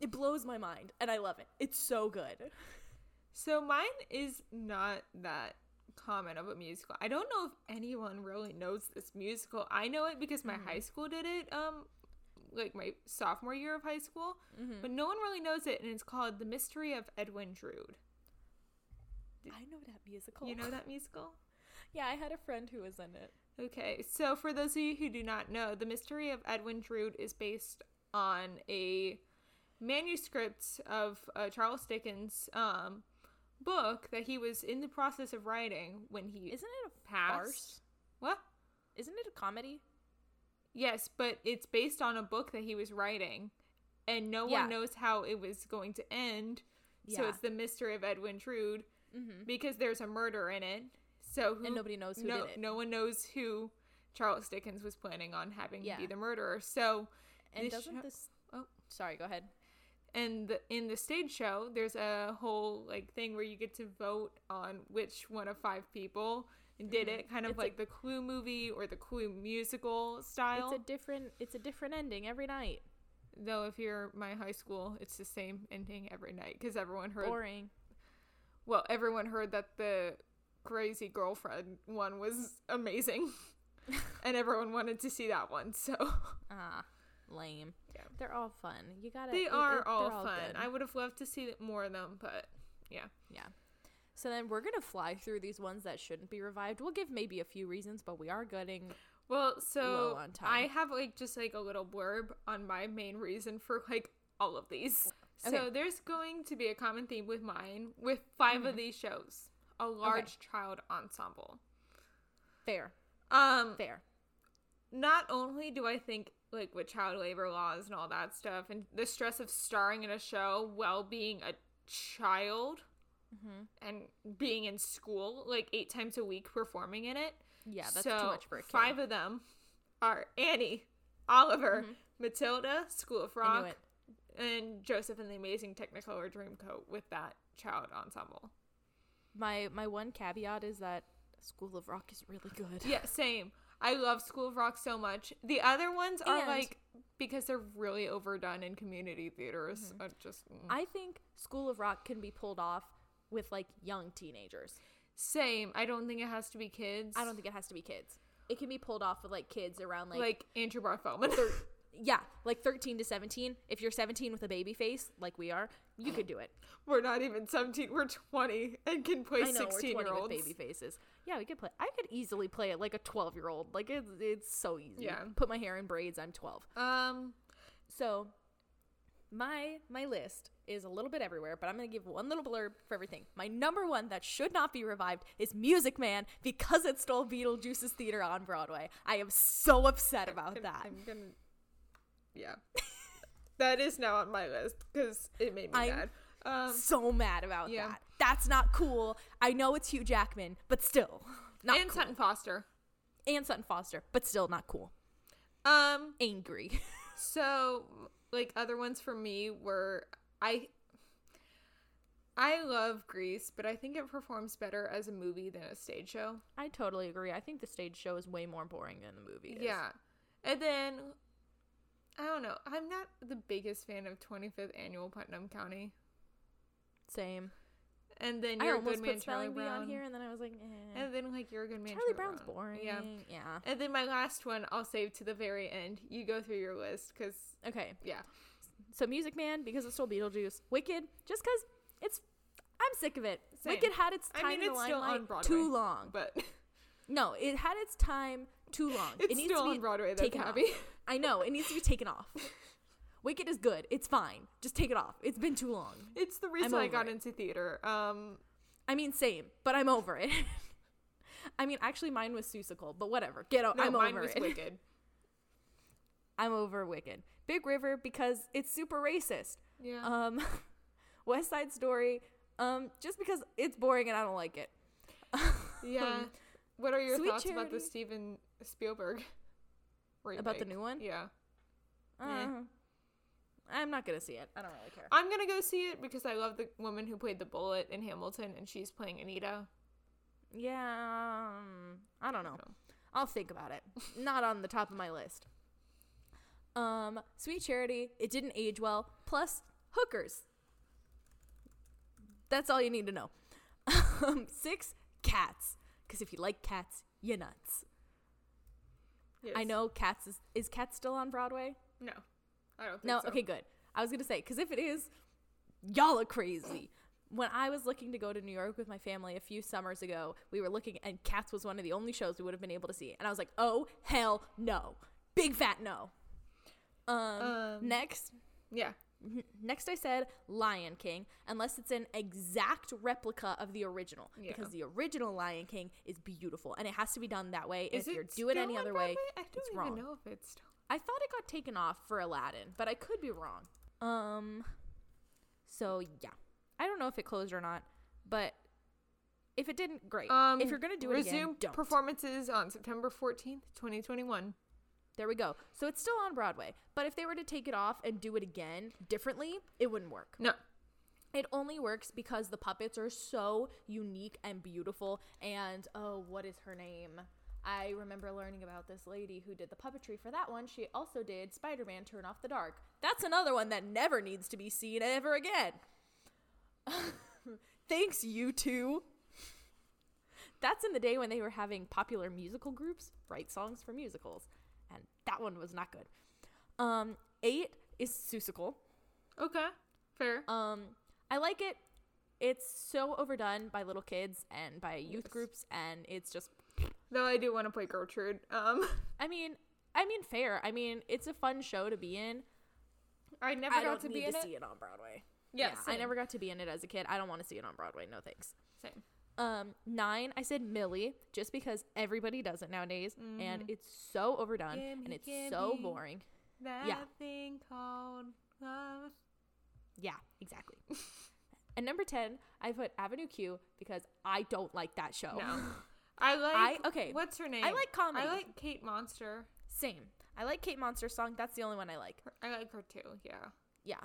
It blows my mind, and I love it. It's so good. So mine is not that common of a musical. I don't know if anyone really knows this musical. I know it because my Mm-hmm. high school did it um like my sophomore year of high school, Mm-hmm. but no one really knows it and it's called The Mystery of Edwin Drood. I know that musical. You know that <laughs> musical? Yeah, I had a friend who was in it. Okay, so for those of you who do not know, The Mystery of Edwin Drood is based on a manuscript of uh, Charles Dickens' um, book that he was in the process of writing when he Isn't it a passed. farce? What? Isn't it a comedy? Yes, but it's based on a book that he was writing, and no Yeah. one knows how it was going to end. So it's the mystery of Edwin Drood Mm-hmm. because there's a murder in it. So who, And nobody knows who no, did it. no one knows who Charles Dickens was planning on having Yeah. be the murderer. So And doesn't show- this? oh. sorry. Go ahead. and the, in the stage show, there's a whole like thing where you get to vote on which one of five people did it, kind of Mm-hmm. It's a- like the Clue movie or the Clue musical style. It's a different. It's a different ending every night. Though if you're my high school, it's the same ending every night because everyone heard. Boring. Well, everyone heard that the crazy girlfriend one was amazing, <laughs> and everyone wanted to see that one. So Ah, lame. Yeah. They're all fun. You gotta. they are it- all they're fun. good. I would have loved to see more of them, but yeah. Yeah. So then we're gonna fly through these ones that shouldn't be revived. We'll give maybe a few reasons, but we are getting. Well, so on time. I have like just like a little blurb on my main reason for like all of these. So Okay. there's going to be a common theme with mine with 5 Mm-hmm. of these shows. A large child ensemble. Fair. Um Fair. not only do I think like with child labor laws and all that stuff and the stress of starring in a show while being a child Mm-hmm. and being in school like eight times a week performing in it. Yeah, that's so too much for a kid. Five of them are Annie, Oliver, Mhm. Matilda, School of Rock, it. And Joseph and the Amazing Technicolor Dreamcoat with that child ensemble. My my one caveat is that School of Rock is really good. Yeah, same. I love School of Rock so much. The other ones are And- like because they're really overdone in community theaters. Mm-hmm. are just mm. I think School of Rock can be pulled off with like young teenagers. same. I don't think it has to be kids. I don't think it has to be kids. It can be pulled off with like kids around like, like, Andrew Barth Feldman. <laughs> yeah, like 13 to 17. If you're 17 with a baby face like we are, you could do it. <gasps> we're not even seventeen. We're twenty and can play know sixteen 20 year with olds. baby faces. Yeah, we could play. I could easily play it like a 12 year old. Like it's it's so easy. Yeah. Put my hair in braids. I'm 12. Um. So my my list is a little bit everywhere, but I'm gonna give one little blurb for everything. My number one that should not be revived is Music Man because it stole Beetlejuice's theater on Broadway. I am so upset about <laughs> I'm- that. I'm gonna. Yeah. that is now on my list because it made me I'm mad. Um. so mad about yeah. that. That's not cool. I know it's Hugh Jackman, but still <laughs> not and cool. Sutton Foster. and Sutton Foster, but still not cool. Um. Angry. <laughs> So, like other ones for me were I. I love Grease, but I think it performs better as a movie than a stage show. I totally agree. I think the stage show is way more boring than the movie is. Yeah. And then I don't know. I'm not the biggest fan of 25th annual Putnam County. Same. And then you're a almost good man, put Charlie spelling bee Brown. on here, and then I was like, eh. And then like you're a good man, Charlie Brown's Brown. boring. Yeah. Yeah. And then my last one I'll save to the very end. You go through your list because Okay. yeah, so Music Man because it stole Beetlejuice. Wicked just because it's. I'm sick of it. Same. Wicked had its I time mean, in the still on limelight too long. But No, it had its time too long. <laughs> it's it needs still to on Broadway, though, taken off. I know it needs to be taken off. Wicked is good. It's fine. Just take it off. It's been too long. It's the reason I got it. into theater. Um, I mean, same, but I'm over it. <laughs> I mean, actually, mine was Seussical, but whatever. Get out. no, I'm mine over was it. <laughs> Wicked. I'm over Wicked. Big River because it's super racist. Yeah. Um, <laughs> West Side Story, um, just because it's boring and I don't like it. yeah. What are your thoughts about the Steven Spielberg? About the new one? Yeah. Uh, Eh. I'm not gonna see it. I don't really care. I'm gonna go see it because I love the woman who played the bullet in Hamilton, and she's playing Anita. Yeah, um, I don't know. I'll think about it. <laughs> Not on the top of my list. Um, Sweet Charity, it didn't age well. Plus, hookers. That's all you need to know. <laughs> Um, six, cats. Because if you like cats, you're nuts. I know cats is is cats still on Broadway? No, I don't think No, so. okay, good. I was gonna say because if it is, y'all are crazy. When I was looking to go to New York with my family a few summers ago, we were looking, and Cats was one of the only shows we would have been able to see, and I was like, "Oh hell no, big fat no." Um, Um, next, Yeah. Next I said Lion King, unless it's an exact replica of the original, Yeah. because the original Lion King is beautiful, and it has to be done that way. Is if you're it doing any other way, Broadway? I don't it's even wrong. know if it's still. I thought it got taken off for Aladdin, but I could be wrong. Um so yeah. I don't know if it closed or not, but if it didn't, great. Um, if you're gonna do it resume again, don't. performances on September 14th, 2021. There we go. So it's still on Broadway. But if they were to take it off and do it again differently, it wouldn't work. No. It only works because the puppets are so unique and beautiful. And oh, what is her name? I remember learning about this lady who did the puppetry for that one. She also did Spider Man Turn Off the Dark. That's another one that never needs to be seen ever again. <laughs> Thanks, U2. That's in the day when they were having popular musical groups write songs for musicals. And that one was not good. Um, eight is Seussical. Okay. Fair. Um, I like it. It's so overdone by little kids and by youth Yes. groups, and it's just. Though I do want to play Gertrude. Um, <laughs> I mean, I mean, fair. I mean, it's a fun show to be in. I never I got to be in to it. see it on Broadway. Yeah, I never got to be in it as a kid. I don't want to see it on Broadway. No thanks. Same. Um, nine, I said Millie, just because everybody does it nowadays, and Mhm. it's so overdone and Gimme, it's so boring. That Yeah. thing called love. Yeah, exactly. and number ten, I put Avenue Q because I don't like that show. No. I <laughs> like. I- okay, What's her name? I like comedy. I like Kate Monster. Same. I like Kate Monster's song. That's the only one I like. I like her too. Yeah. Yeah.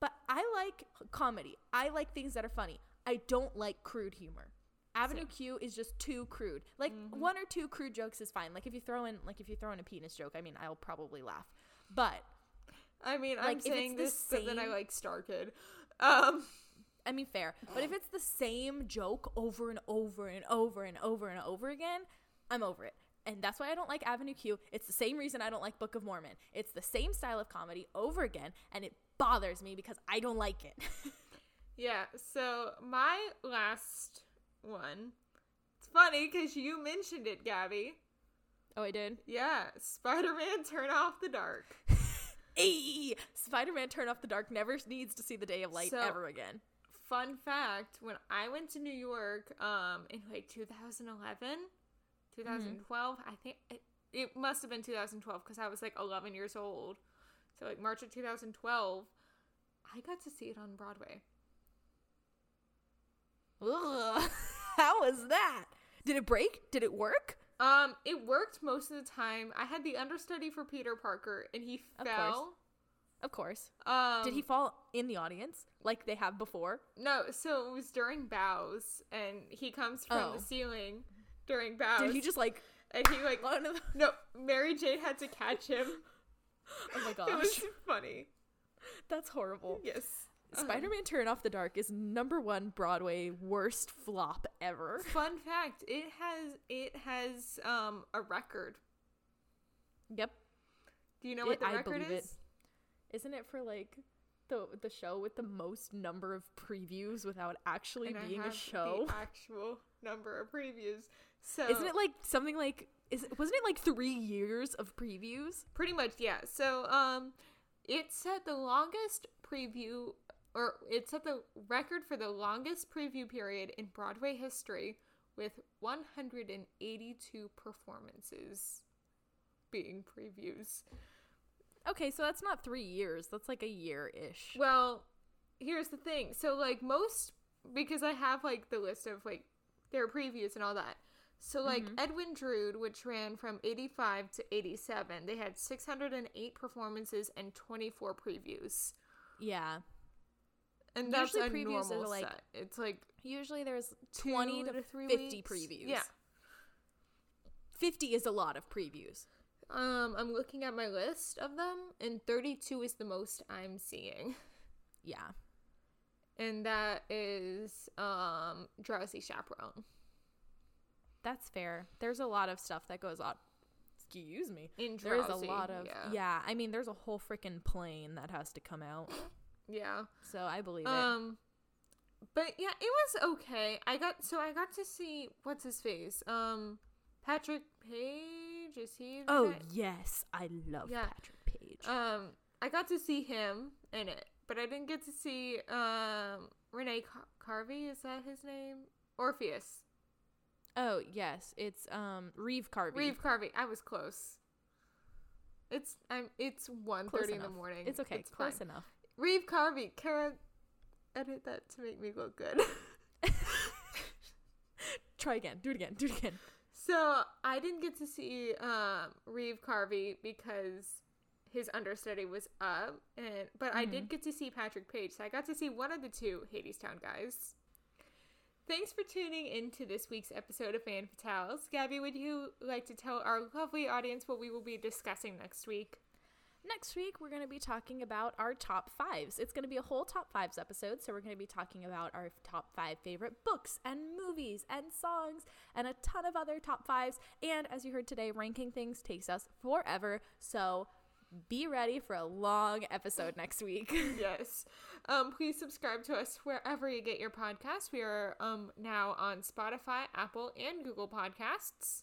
But I like comedy. I like things that are funny. I don't like crude humor. Avenue Same. Q is just too crude. Like Mhm. one or two crude jokes is fine. Like if you throw in like if you throw in a penis joke, I mean I'll probably laugh. But I mean, Like, I'm saying this, but then I like StarKid. Um. I mean fair. But if it's the same joke over and over and over and over and over again, I'm over it. And that's why I don't like Avenue Q. It's the same reason I don't like Book of Mormon. It's the same style of comedy over again, and it bothers me because I don't like it. <laughs> Yeah. So my last one. It's funny because you mentioned it, Gaby. oh, I did. Yeah. Spider-Man: Turn Off the Dark. <laughs> Hey, Spider-Man Turn Off the Dark never needs to see the day of light So- ever again. Fun fact: When I went to New York, um, in like 2011, 2012, I think it, it must have been 2012 because I was like 11 years old. So like March of 2012, I got to see it on Broadway. Ugh. <laughs> How was that? Did it break? Did it work? Um, it worked most of the time. I had the understudy for Peter Parker, and he Of course. fell. Of course. Um, Did he fall in the audience like they have before? No, so it was during bows, and he comes from Oh. the ceiling during bows. Did he just like And he like <laughs> the- no, Mary Jane had to catch him. <laughs> Oh my It gosh. was funny. That's horrible. Yes. Uh-huh. Spider-Man Turn Off the Dark is number 1 Broadway worst flop ever. <laughs> Fun fact: it has it has um a record. Yep. Do you know It- what the I record believe it. is? Isn't it for like the the show with the most number of previews without actually and being a show. The <laughs> actual number of previews. So Isn't it like something like is wasn't it like 3 years of previews? pretty much yeah. So um, it set the longest preview, or it set the record for the longest preview period in Broadway history, with 182 performances being previews. Okay, so that's not 3 years. That's like a year-ish. Well, here's the thing. So like most because I have like the list of like their previews and all that. So like Mhm. Edwin Drood, which ran from 85 to 87, they had 608 performances and 24 previews. Yeah. And that's Usually a previews are, like, set. It's like Usually there's 20 to, three 50 weeks. previews. Yeah. 50 is a lot of previews. Um, I'm looking at my list of them, and 32 is the most I'm seeing, <laughs> Yeah. and that is um Drowsy Chaperone. That's fair. There's a lot of stuff that goes on. Excuse me. In There is a lot of yeah. yeah. I mean, there's a whole freaking plane that has to come out, <laughs> yeah. so I believe it. Um, but yeah, it was okay. I got so I got to see what's his face. Um, Patrick Page is he? oh guy? yes, I love Yeah. Patrick Page. Um, I got to see him in it, but I didn't get to see um Renee Car- Carvey. Is that his name? Orpheus. oh yes, it's um Reeve Carney. Reeve Carney. I was close. It's I'm. It's 1.30 in the morning. It's okay. It's close fine. enough. Reeve Carney. Kara, edit that to make me look good. <laughs> Try again. Do it again. Do it again. So I didn't get to see um, Reeve Carney because his understudy was up, and but I did get to see Patrick Page. So I got to see one of the two Hadestown guys. Thanks for tuning in to this week's episode of Femme Fatales. Gaby, would you like to tell our lovely audience what we will be discussing next week? Next week, we're going to be talking about our top fives. It's going to be a whole top fives episode. So, we're going to be talking about our top five favorite books and movies and songs and a ton of other top fives. And as you heard today, ranking things takes us forever. So, be ready for a long episode next week. <laughs> yes. Um, please subscribe to us wherever you get your podcasts. We are um, now on Spotify, Apple, and Google Podcasts.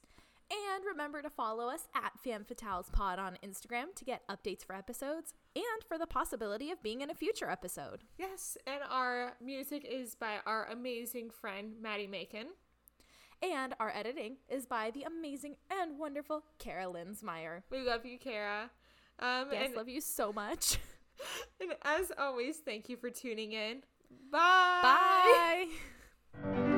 And remember to follow us at Femme Fatales Pod on Instagram to get updates for episodes and for the possibility of being in a future episode. Yes, and our music is by our amazing friend Maddie Macon. And our editing is by the amazing and wonderful Kara Linsmeyer. We love you, Kara. Um, Yes, and, love you so much. <laughs> and as always, thank you for tuning in. Bye. Bye. <laughs>